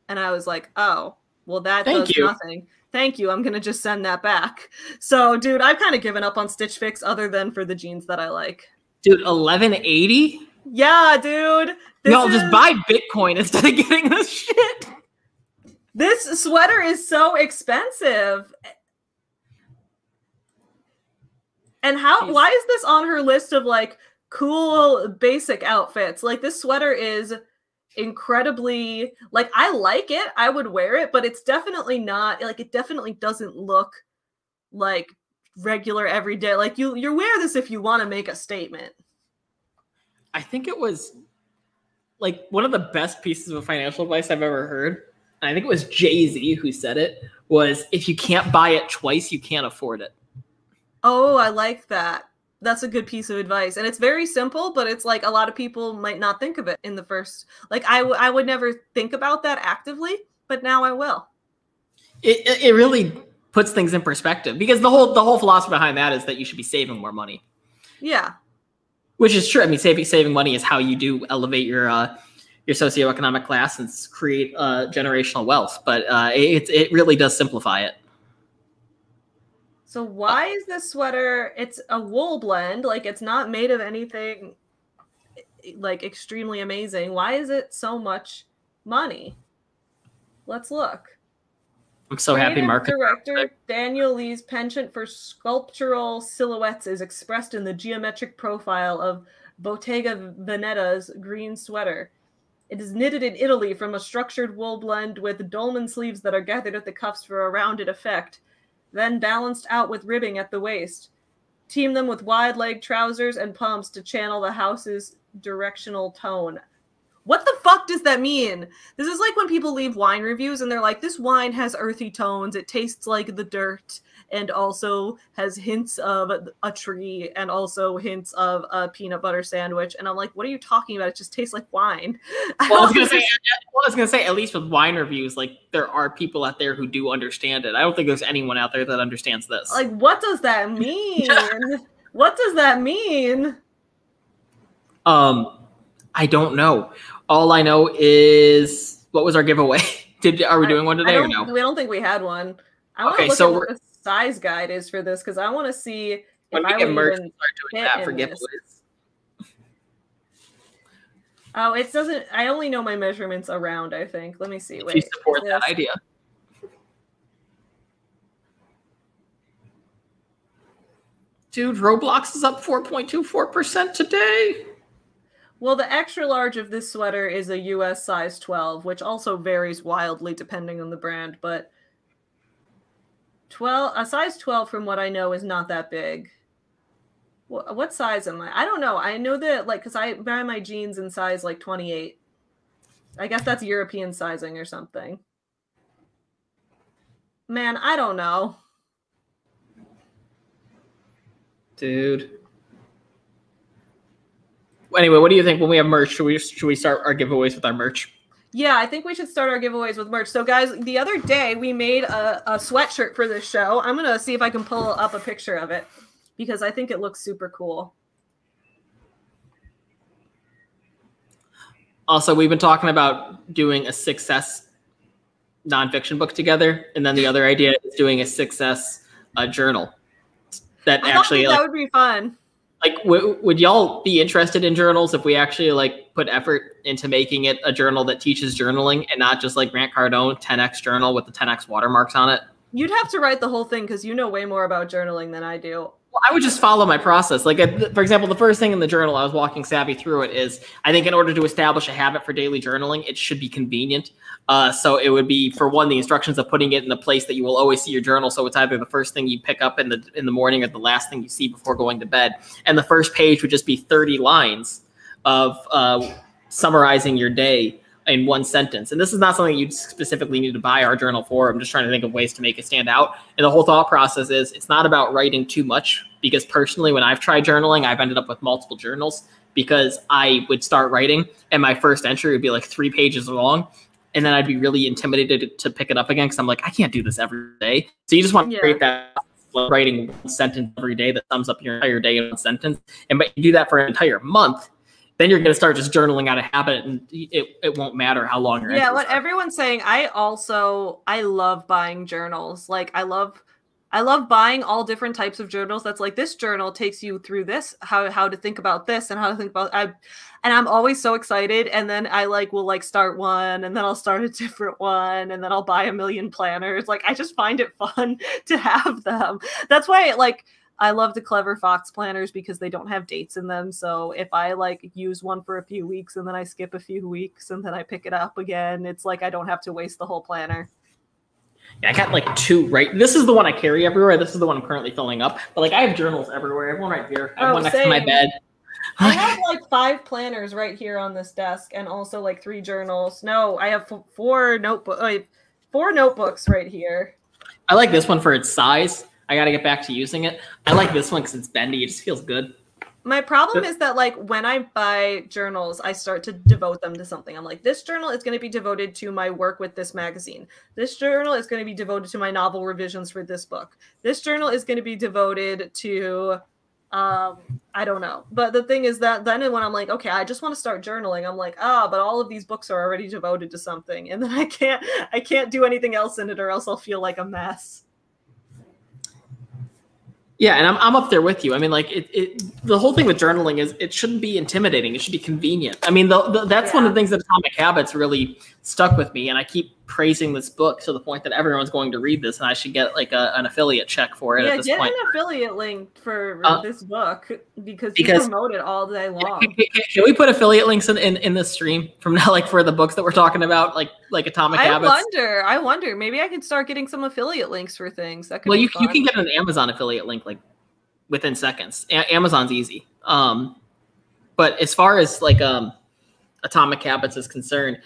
And I was like, oh, well, that Thank does you. nothing. Thank you. I'm going to just send that back. So, dude, I've kind of given up on Stitch Fix other than for the jeans that I like. Dude, 1180? Yeah, dude. No, is- just buy Bitcoin instead of getting this shit. This sweater is so expensive. And how Jeez. why is this on her list of like cool basic outfits? Like this sweater is incredibly like I like it. I would wear it, but it's definitely not like it definitely doesn't look like regular everyday. Like you you wear this if you want to make a statement. I think it was like one of the best pieces of financial advice I've ever heard. And I think it was Jay Z who said it was if you can't buy it twice, you can't afford it. Oh, I like that. That's a good piece of advice. And it's very simple, but it's like a lot of people might not think of it in the first. Like I, w- I would never think about that actively, but now I will. it. It really puts things in perspective because the whole the whole philosophy behind that is that you should be saving more money, Yeah. which is true. I mean, saving saving money is how you do elevate your uh, your socioeconomic class and create uh, generational wealth. But uh, it it really does simplify it. So uh, why is this sweater? It's a wool blend. Like it's not made of anything like extremely amazing. Why is it so much money? Let's look. I'm so happy, Mark. Director Daniel Lee's penchant for sculptural silhouettes is expressed in the geometric profile of Bottega Veneta's green sweater. It is knitted in Italy from a structured wool blend with dolman sleeves that are gathered at the cuffs for a rounded effect, then balanced out with ribbing at the waist. Team them with wide leg trousers and pumps to channel the house's directional tone. What the fuck does that mean? This is like when people leave wine reviews and they're like, this wine has earthy tones, it tastes like the dirt, and also has hints of a tree and also hints of a peanut butter sandwich. And I'm like, what are you talking about? It just tastes like wine. Well, I was gonna say, well, I was gonna say, at least with wine reviews, like there are people out there who do understand it. I don't think there's anyone out there that understands this. like, what does that mean? what does that mean? Um, I don't know. All I know is what was our giveaway? Did are we doing one today or no? We don't think we had one. I Okay, so we're- size guide is for this because I want to see if we I get merch, start doing that for giveaways. Oh, it doesn't. I only know my measurements around. I think. Let me see. If Wait. you support that idea, dude, Roblox is up 4.24 percent today. Well, the extra large of this sweater is a US size 12, which also varies wildly depending on the brand, but 12 a size 12 from what I know is not that big. What, what size am I? I don't know. I know that like cuz I buy my jeans in size like 28. I guess that's European sizing or something. Man, I don't know. Dude. Anyway, what do you think when we have merch? Should we should we start our giveaways with our merch? Yeah, I think we should start our giveaways with merch. So, guys, the other day we made a, a sweatshirt for this show. I'm gonna see if I can pull up a picture of it because I think it looks super cool. Also, we've been talking about doing a success nonfiction book together, and then the other idea is doing a success uh, journal. That I actually, thought like, that would be fun. Like w- would y'all be interested in journals if we actually like put effort into making it a journal that teaches journaling and not just like Grant Cardone 10x journal with the 10x watermarks on it? You'd have to write the whole thing because you know way more about journaling than I do. Well, I would just follow my process. Like, for example, the first thing in the journal, I was walking Savvy through it, is I think in order to establish a habit for daily journaling, it should be convenient. Uh, so it would be, for one, the instructions of putting it in the place that you will always see your journal. So it's either the first thing you pick up in the in the morning or the last thing you see before going to bed. And the first page would just be 30 lines of uh, summarizing your day in one sentence. And this is not something you specifically need to buy our journal for. I'm just trying to think of ways to make it stand out. And the whole thought process is it's not about writing too much because personally, when I've tried journaling, I've ended up with multiple journals because I would start writing and my first entry would be like three pages long. And then I'd be really intimidated to pick it up again because I'm like, I can't do this every day. So you just want to Yeah. create that writing one sentence every day that sums up your entire day in one sentence. And but you do that for an entire month, then you're going to start just journaling out of habit and it, it won't matter how long you're Yeah, what are. everyone's saying. I also I love buying journals. Like I love I love buying all different types of journals. That's like this journal takes you through this, how how to think about this and how to think about I and I'm always so excited. And then I like will like start one and then I'll start a different one and then I'll buy a million planners. Like I just find it fun to have them. That's why like I love the clever fox planners because they don't have dates in them. So if I like use one for a few weeks and then I skip a few weeks and then I pick it up again, it's like I don't have to waste the whole planner. Yeah, I got like two right. This is the one I carry everywhere. This is the one I'm currently filling up. But like I have journals everywhere. I have one right here. I have Oh, one next to my bed. I have like five planners right here on this desk and also like three journals. No, I have four notebook uh, four notebooks right here. I like this one for its size. I got to get back to using it. I like this one because it's bendy. It just feels good. My problem is that like when I buy journals, I start to devote them to something. I'm like, this journal is going to be devoted to my work with this magazine. This journal is going to be devoted to my novel revisions for this book. This journal is going to be devoted to um I don't know. But the thing is that then when I'm like, okay, I just want to start journaling, I'm like, ah, but all of these books are already devoted to something. And then I can't I can't do anything else in it or else I'll feel like a mess. Yeah, and I'm, I'm up there with you. I mean, like it, it. The whole thing with journaling is it shouldn't be intimidating. It should be convenient. I mean, the, the, that's one of the things that Atomic Habits really stuck with me, and I keep praising this book to the point that everyone's going to read this, and I should get like a, an affiliate check for it yeah, at this get point. an affiliate link for Uh, this book because, because- you promote it all day long. Can, can- can we put affiliate links in, in, in this stream from now, like for the books that we're talking about, like like Atomic I Habits? wonder. I wonder. Maybe I could start getting some affiliate links for things. That could well be you, you can get an amazon affiliate link like within seconds A- amazon's easy um but as far as like um atomic habits is concerned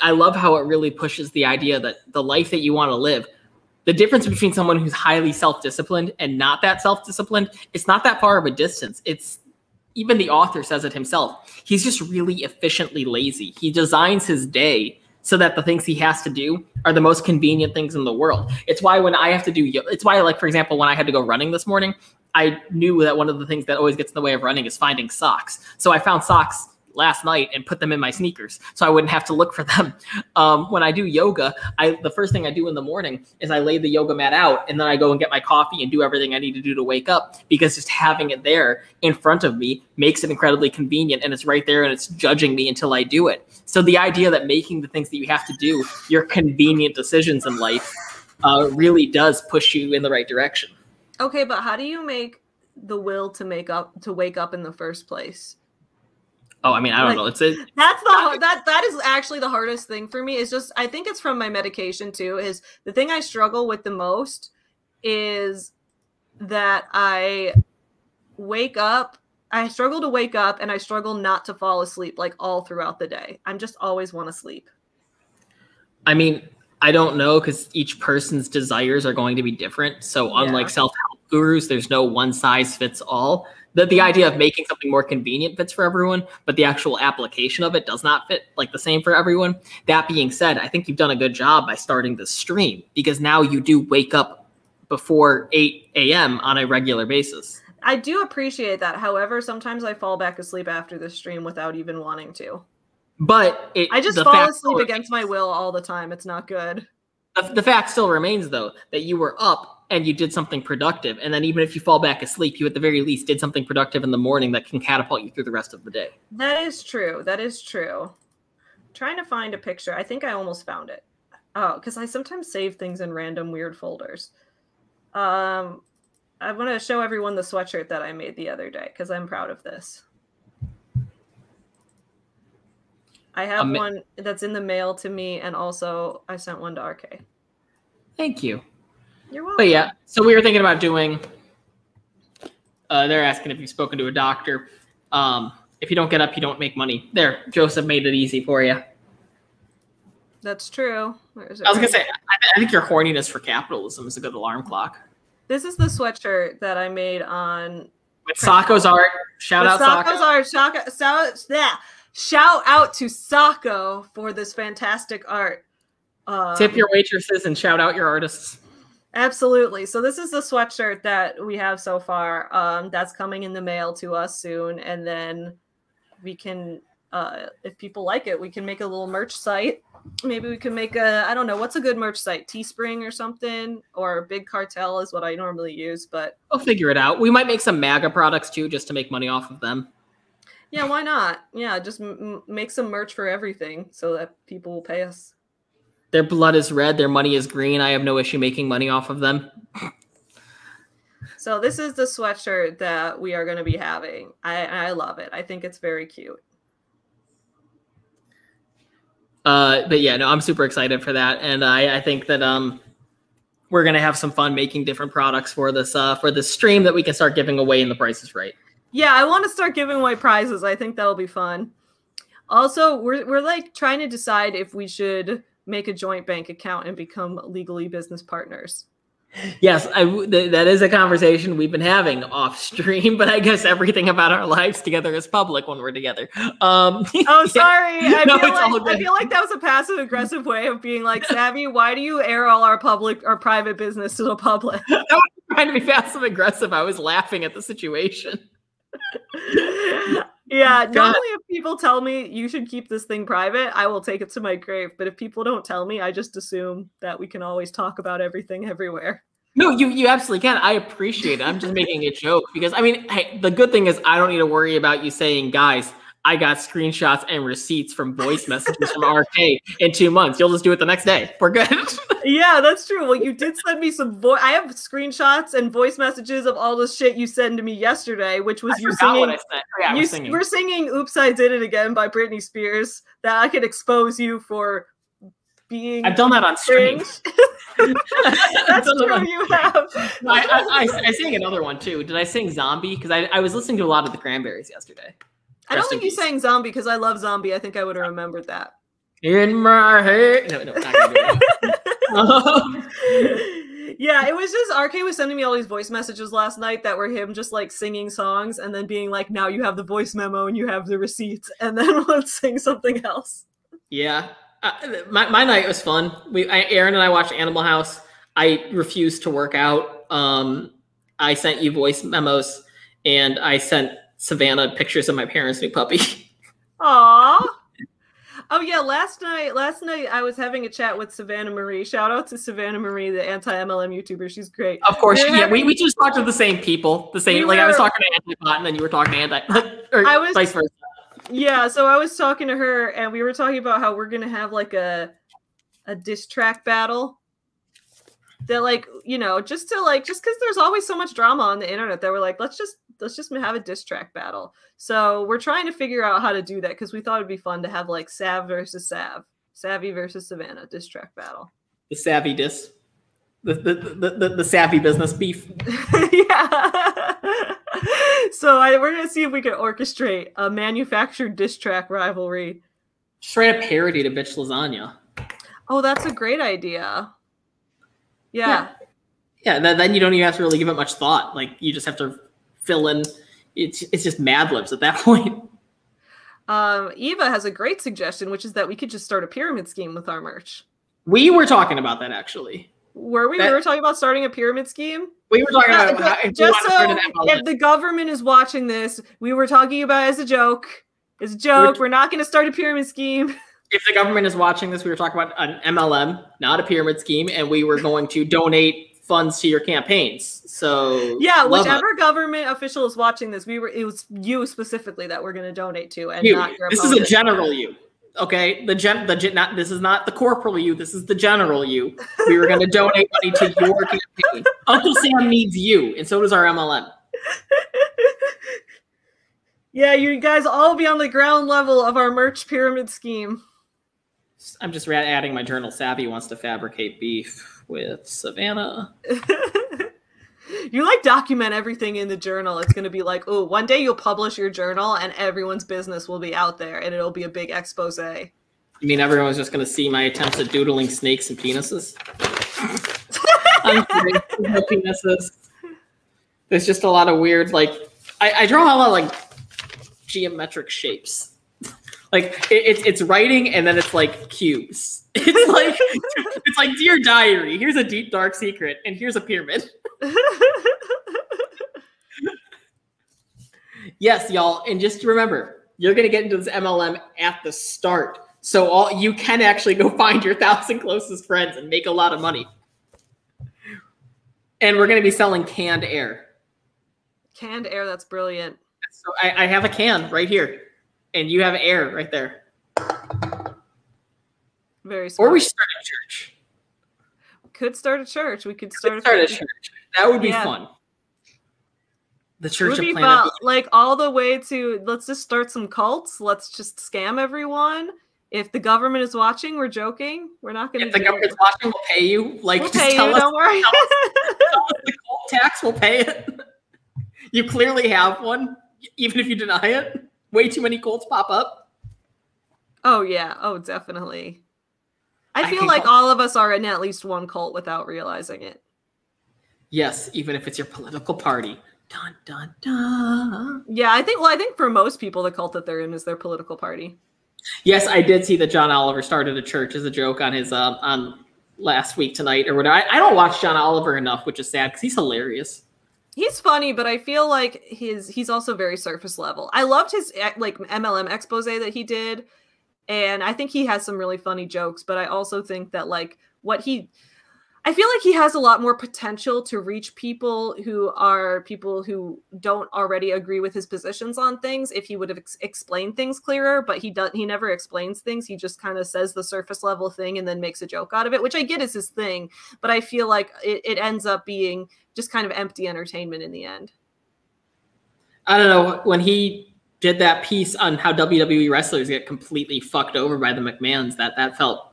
I- love how it really pushes the idea that the life that you want to live the difference between someone who's highly self-disciplined and not that self-disciplined it's not that far of a distance it's even the author says it himself he's just really efficiently lazy he designs his day so that the things he has to do are the most convenient things in the world. It's why when I have to do, it's why like for example when I had to go running this morning, I knew that one of the things that always gets in the way of running is finding socks. So I found socks last night and put them in my sneakers so I wouldn't have to look for them. Um, when I do yoga, I the first thing I do in the morning is I lay the yoga mat out and then I go and get my coffee and do everything I need to do to wake up because just having it there in front of me makes it incredibly convenient and it's right there and it's judging me until I do it. So the idea that making the things that you have to do your convenient decisions in life uh, really does push you in the right direction. Okay, but how do you make the will to make up to wake up in the first place? Oh, I mean, I don't Like- know. It's a, That's the that that is actually the hardest thing for me. Is just I think it's from my medication too. Is the thing I struggle with the most is that I wake up. I struggle to wake up, and I struggle not to fall asleep like all throughout the day. I'm just always want to sleep. I mean, I don't know because each person's desires are going to be different. So, Yeah. unlike self help gurus, there's no one size fits all. The, the idea of making something more convenient fits for everyone, but the actual application of it does not fit like the same for everyone. That being said, I think you've done a good job by starting the stream because now you do wake up before 8 a.m. on a regular basis. I do appreciate that. However, sometimes I fall back asleep after the stream without even wanting to. But it, I just fall asleep against my will all the time. It's not good. the, the fact still remains though that you were up and you did something productive and then even if you fall back asleep you at the very least did something productive in the morning that can catapult you through the rest of the day That is true. That is true. trying to find a picture. I think I almost found it. Oh, because I sometimes save things in random weird folders. Um, I want to show everyone the sweatshirt that I made the other day because I'm proud of this. I have Ama- one that's in the mail to me, and also I sent one to RK. thank you You're welcome. but yeah so we were thinking about doing uh, they're asking if you've spoken to a doctor um, if you don't get up you don't make money there joseph made it easy for you that's true. Where is it? i was gonna say I, I think your horniness for capitalism is a good alarm clock this is the sweatshirt that I made on with Sako's art shout But out Sako. art. Shaka, Sa- yeah. Shout out to Sako for this fantastic art. Um, tip your waitresses and shout out your artists absolutely. So this is the sweatshirt that we have so far. Um, that's coming in the mail to us soon, and then we can, uh, if people like it, we can make a little merch site. Maybe we can make a I don't know what's a good merch site, Teespring or something, or Big Cartel is what I normally use. But we'll figure it out we might make some maga products too just to make money off of them yeah, why not? Yeah, just m- make some merch for everything so that people will pay us. Their blood is red, their money is green. I have no issue making money off of them. So this is the sweatshirt that we are going to be having. I I love it. I think it's very cute. Uh, but yeah, no, I'm super excited for that, and I, I think that um, we're gonna have some fun making different products for this uh, for this stream that we can start giving away, and the price is right. Yeah, I want to start giving away prizes. I think that'll be fun. Also, we're we're like trying to decide if we should make a joint bank account and become legally business partners. Yes, I th- that is a conversation we've been having off stream, but I guess everything about our lives together is public when we're together. Um, Oh, sorry. I No, feel it's all like I feel like that was a passive aggressive way of being like, Savvy, why do you air all our public our private business to the public? trying to be passive aggressive. I was laughing at the situation. Yeah, normally if people tell me you should keep this thing private, I will take it to my grave. But if people don't tell me, I just assume that we can always talk about everything everywhere. No, you you absolutely can. I appreciate it. I'm just making a joke because I mean, hey, the good thing is I don't need to worry about you saying, guys, I got screenshots and receipts from voice messages from RK in two months. You'll just do it the next day. We're good. Yeah, that's true. Well, you did send me some voice. I have screenshots and voice messages of all the shit you sent to me yesterday, which was I you singing. I said. Oh, yeah, you, singing. We're singing "Oops, I Did It Again" by Britney Spears. That I could expose you for being I've done that on stream. That's true. on- You have. I, I, I, I sang another one too. Did I sing Zombie? Because I, I was listening to a lot of the Cranberries yesterday. I don't think you peace. sang "Zombie" because I love "Zombie." I think I would have remembered that. In my head. No, no, not gonna do it. yeah, it was just RK was sending me all these voice messages last night that were him just like singing songs and then being like, "Now you have the voice memo and you have the receipts, and then let's sing something else." Yeah, uh, my my night was fun. We, I, Erin and I watched Animal House. I refused to work out. Um, I sent you voice memos, and I sent Savannah pictures of my parents' new puppy. Aww. Oh yeah, last night last night I was having a chat with Savannah Marie. Shout out to Savannah Marie, the anti-MLM YouTuber. She's great. of course, We were yeah, we, having- we just talked to the same people. The same, We like I was talking to Antipot, and then you were talking to Anti, or I was- vice versa. Yeah, so I was talking to her and we were talking about how we're gonna have like a a diss track battle. that like you know just to like just because there's always so much drama on the internet that we're like let's just let's just have a diss track battle so we're trying to figure out how to do that because we thought it'd be fun to have like sav versus sav savvy versus savannah diss track battle The savvy diss. The the, the, the, the savvy business beef. yeah so I, we're gonna see if we can orchestrate a manufactured diss track rivalry Straight up parody to bitch lasagna. oh that's a great idea yeah. Yeah, then, then you don't even have to really give it much thought. Like you just have to fill in. It's it's just Mad Libs at that point. Um, Eva has a great suggestion, which is that we could just start a pyramid scheme with our merch. We were talking about that actually. Were we? That- we were talking about starting a pyramid scheme. We were talking Yeah, about we just so start an MLM. if the government is watching this, we were talking about it as a joke. It's a joke. We're- We're, not going to start a pyramid scheme. if the government is watching this, we were talking about an MLM, not a pyramid scheme, and we were going to donate funds to your campaigns. So Yeah, whichever government official is watching this, we were. It was you specifically that we're going to donate to, and You, not your this is a general you. Okay, the gen, the gen, not this is not the corporal you. This is the general you. We were going to donate money to your campaign. Uncle Sam needs you, and so does our MLM. yeah, you guys all be on the ground level of our merch pyramid scheme. I'm just adding my journal. Savvy wants to fabricate beef with Savannah. you like document everything in the journal. It's going to be like, oh, one day you'll publish your journal and everyone's business will be out there and it'll be a big expose. You mean everyone's just going to see my attempts at doodling snakes and penises? I'm kidding. There's no penises. There's just a lot of weird, like, I, I draw a lot of like geometric shapes. Like it, it's it's writing and then it's like cubes. It's like it's like dear diary. Here's a deep dark secret and here's a pyramid. Yes, y'all, and just remember, you're gonna get into this MLM at the start, so all you can actually go find your thousand closest friends and make a lot of money. And we're gonna be selling canned air. Canned air, that's brilliant. So I, I have a can right here, and you have air right there. Very smart. Or we start a church. could start a church. We could start, Start a a church. That would be Yeah. fun. The Church would of be fun. Like all the way to let's just start some cults. Let's just scam everyone. If the government is watching, we're joking. We're not going to. If the government's watching, we'll pay you. Like, we'll just pay tell you. us, Don't worry. tell us the cult tax. We'll pay it. You clearly have one, even if you deny it. Way too many cults pop up. oh yeah. Oh definitely. I I feel like call- all of us are in at least one cult without realizing it. Yes, even if it's your political party. Dun dun dun. Yeah, I think. Well, I think for most people, the cult that they're in is their political party. Yes, I did see that John Oliver started a church as a joke on his um on last week tonight or whatever. I, I don't watch John Oliver enough, which is sad because he's hilarious. He's funny, but I feel like his he's also very surface level. I loved his eh, like MLM expose that he did, and I think he has some really funny jokes. But I also think that like what he, I feel like he has a lot more potential to reach people who are people who don't already agree with his positions on things. If he would have ex- explained things clearer, but he doesn't. he never explains things. He just kind of says the surface level thing and then makes a joke out of it, which I get is his thing. But I feel like it, it ends up being just kind of empty entertainment in the end. I don't know when he did that piece on how WWE wrestlers get completely fucked over by the McMahons. That that felt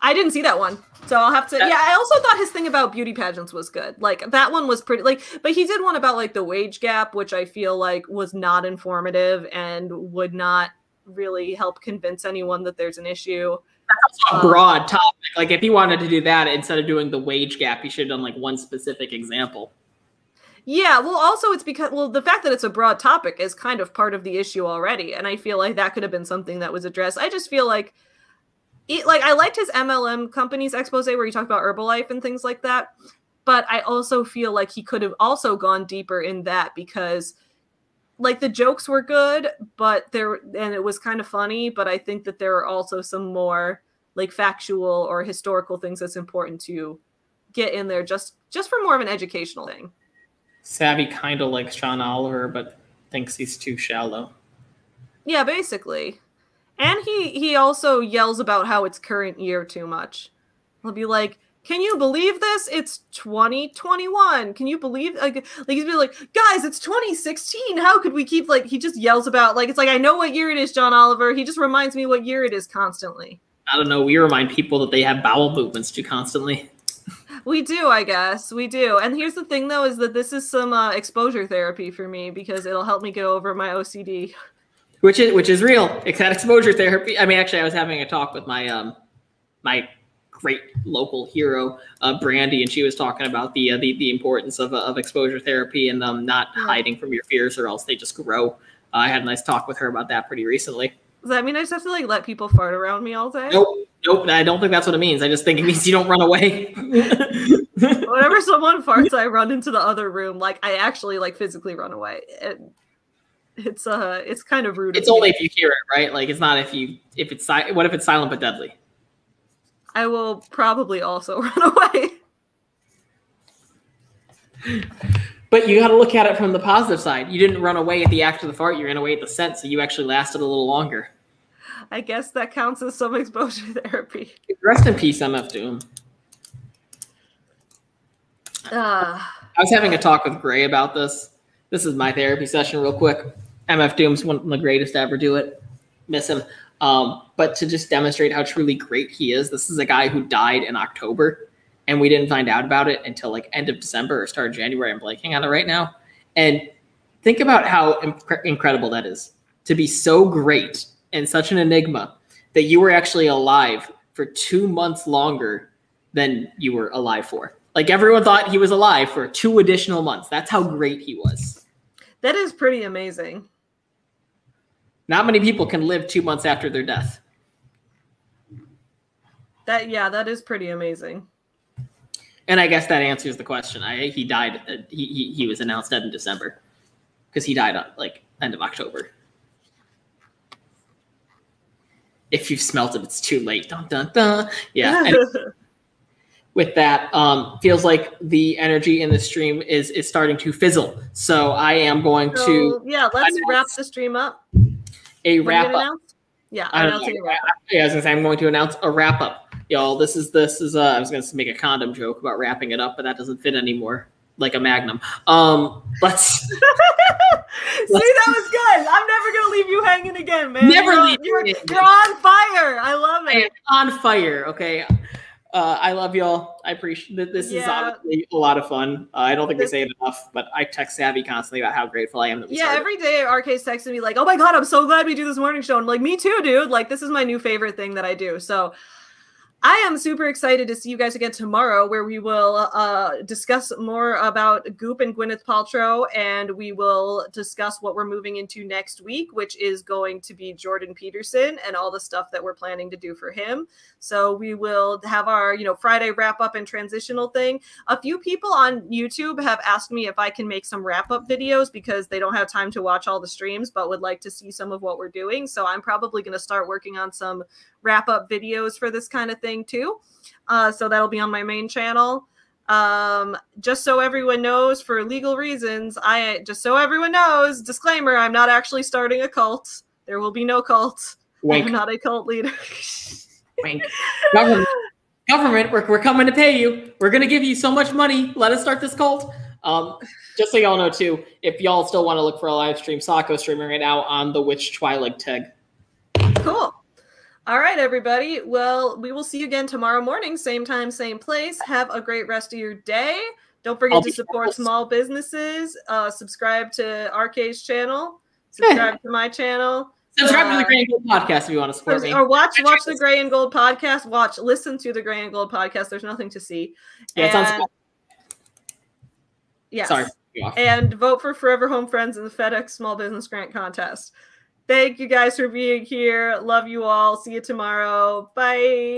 I didn't see that one. So I'll have to That- Yeah, I also thought his thing about beauty pageants was good. Like that one was pretty like but he did one about like the wage gap, which I feel like was not informative and would not really help convince anyone that there's an issue. A broad topic. Like if he wanted to do that instead of doing the wage gap, he should have done like one specific example. Yeah, well also it's because well the fact that it's a broad topic is kind of part of the issue already and I feel like that could have been something that was addressed. I just feel like it, like I liked his MLM companies expose where he talked about Herbalife and things like that, but I also feel like he could have also gone deeper in that because like the jokes were good, but there and it was kind of funny, but I think that there are also some more like factual or historical things that's important to get in there just just for more of an educational thing. Savvy kind of likes John Oliver, but thinks he's too shallow. Yeah, basically. And he he also yells about how it's current year too much. He'll be like, Can you believe this? It's 2021. Can you believe like like he's be like, guys, it's 2016. How could we keep like he just yells about like it's like I know what year it is, John Oliver. He just reminds me what year it is constantly. I don't know. We remind people that they have bowel movements too constantly. We do, I guess. We do. And here's the thing though is that this is some uh, exposure therapy for me because it'll help me get over my OCD. which is which is real. It's that exposure therapy. I mean, actually, I was having a talk with my um my great local hero, uh, Brandy, and she was talking about the uh, the, the importance of, uh, of exposure therapy and um, not Yeah. hiding from your fears, or else they just grow. Uh, I had a nice talk with her about that pretty recently. Does that mean I just have to like let people fart around me all day? Nope, nope. I don't think that's what it means. I just think it means you don't run away. Whenever someone farts, I run into the other room. Like I actually like physically run away. And it's uh it's kind of rude. it's only if you hear it, right? Like it's not if you if it's si- what if it's silent but deadly. I will probably also run away. But you got to look at it from the positive side. You didn't run away at the act of the fart. You ran away at the scent, so you actually lasted a little longer. I guess that counts as some exposure therapy. Rest in peace, MF Doom. Uh, I was having a talk with Gray about this. This is my therapy session, real quick. MF Doom's one of the greatest to ever do it. Miss him. Um, but to just demonstrate how truly great he is, this is a guy who died in October, and we didn't find out about it until like end of December or start of January. I'm blanking on it right now. And think about how inc- incredible that is to be so great and such an enigma that you were actually alive for two months longer than you were alive for. Like everyone thought he was alive for two additional months. That's how great he was. that is pretty amazing. Not many people can live two months after their death. That yeah, that is pretty amazing. And I guess that answers the question. I he died. Uh, he, he he was announced dead in December because he died on like end of October. If you've smelt it, it's too late. Dun dun dun. Yeah. and with that, um, feels like the energy in the stream is is starting to fizzle. So I am going to yeah, let's announce- wrap the stream up. A What wrap up. Yeah, I know. announcing a wrap. Yeah, I was gonna say I'm going to announce a wrap up, y'all. This is this is. Uh, I was gonna make a condom joke about wrapping it up, but that doesn't fit anymore. Like a magnum. Um, let's See, that was good. I'm never gonna leave you hanging again, man. Never you're, leave you you're, you're on fire. I love I it. on fire. Okay. Uh, I love y'all. I appreciate that. This is Yeah. obviously a lot of fun. Uh, I don't think we say it enough, but I text Savvy constantly about how grateful I am that we Yeah, started. every day RK's texting me like, "Oh my god, I'm so glad we do this morning show." And I'm like, "Me too, dude. Like, this is my new favorite thing that I do." So, I am super excited to see you guys again tomorrow, where we will uh, discuss more about Goop and Gwyneth Paltrow, and we will discuss what we're moving into next week, which is going to be Jordan Peterson and all the stuff that we're planning to do for him. So we will have our, you know, Friday wrap up and transitional thing. A few people on YouTube have asked me if I can make some wrap up videos because they don't have time to watch all the streams, but would like to see some of what we're doing. So I'm probably going to start working on some wrap up videos for this kind of thing too. Uh, so that'll be on my main channel. Um, just so everyone knows, for legal reasons, I just so everyone knows, disclaimer: I'm not actually starting a cult. There will be no cult. Wink, I'm not a cult leader. wink. Government, government, we're, we're coming to pay you. We're gonna give you so much money. Let us start this cult. Um, just so y'all know too, if y'all still want to look for a live stream, Sako streaming right now on the Witch Twilight tag. Cool. All right, everybody. Well, we will see you again tomorrow morning, same time, same place. Have a great rest of your day. Don't forget I'll to support careful. small businesses. Uh, subscribe to RK's channel. Subscribe to my channel. Subscribe to the uh, Gray and Gold Podcast if you want to support me. Or watch I watch the Gray and Gold podcast. Watch, listen to the Gray and Gold podcast. There's nothing to see. Yeah, it's on Spotify. Yes. Sorry. And vote for Forever Home Friends in the FedEx Small Business Grant Contest. Thank you guys for being here. Love you all. See you tomorrow. Bye.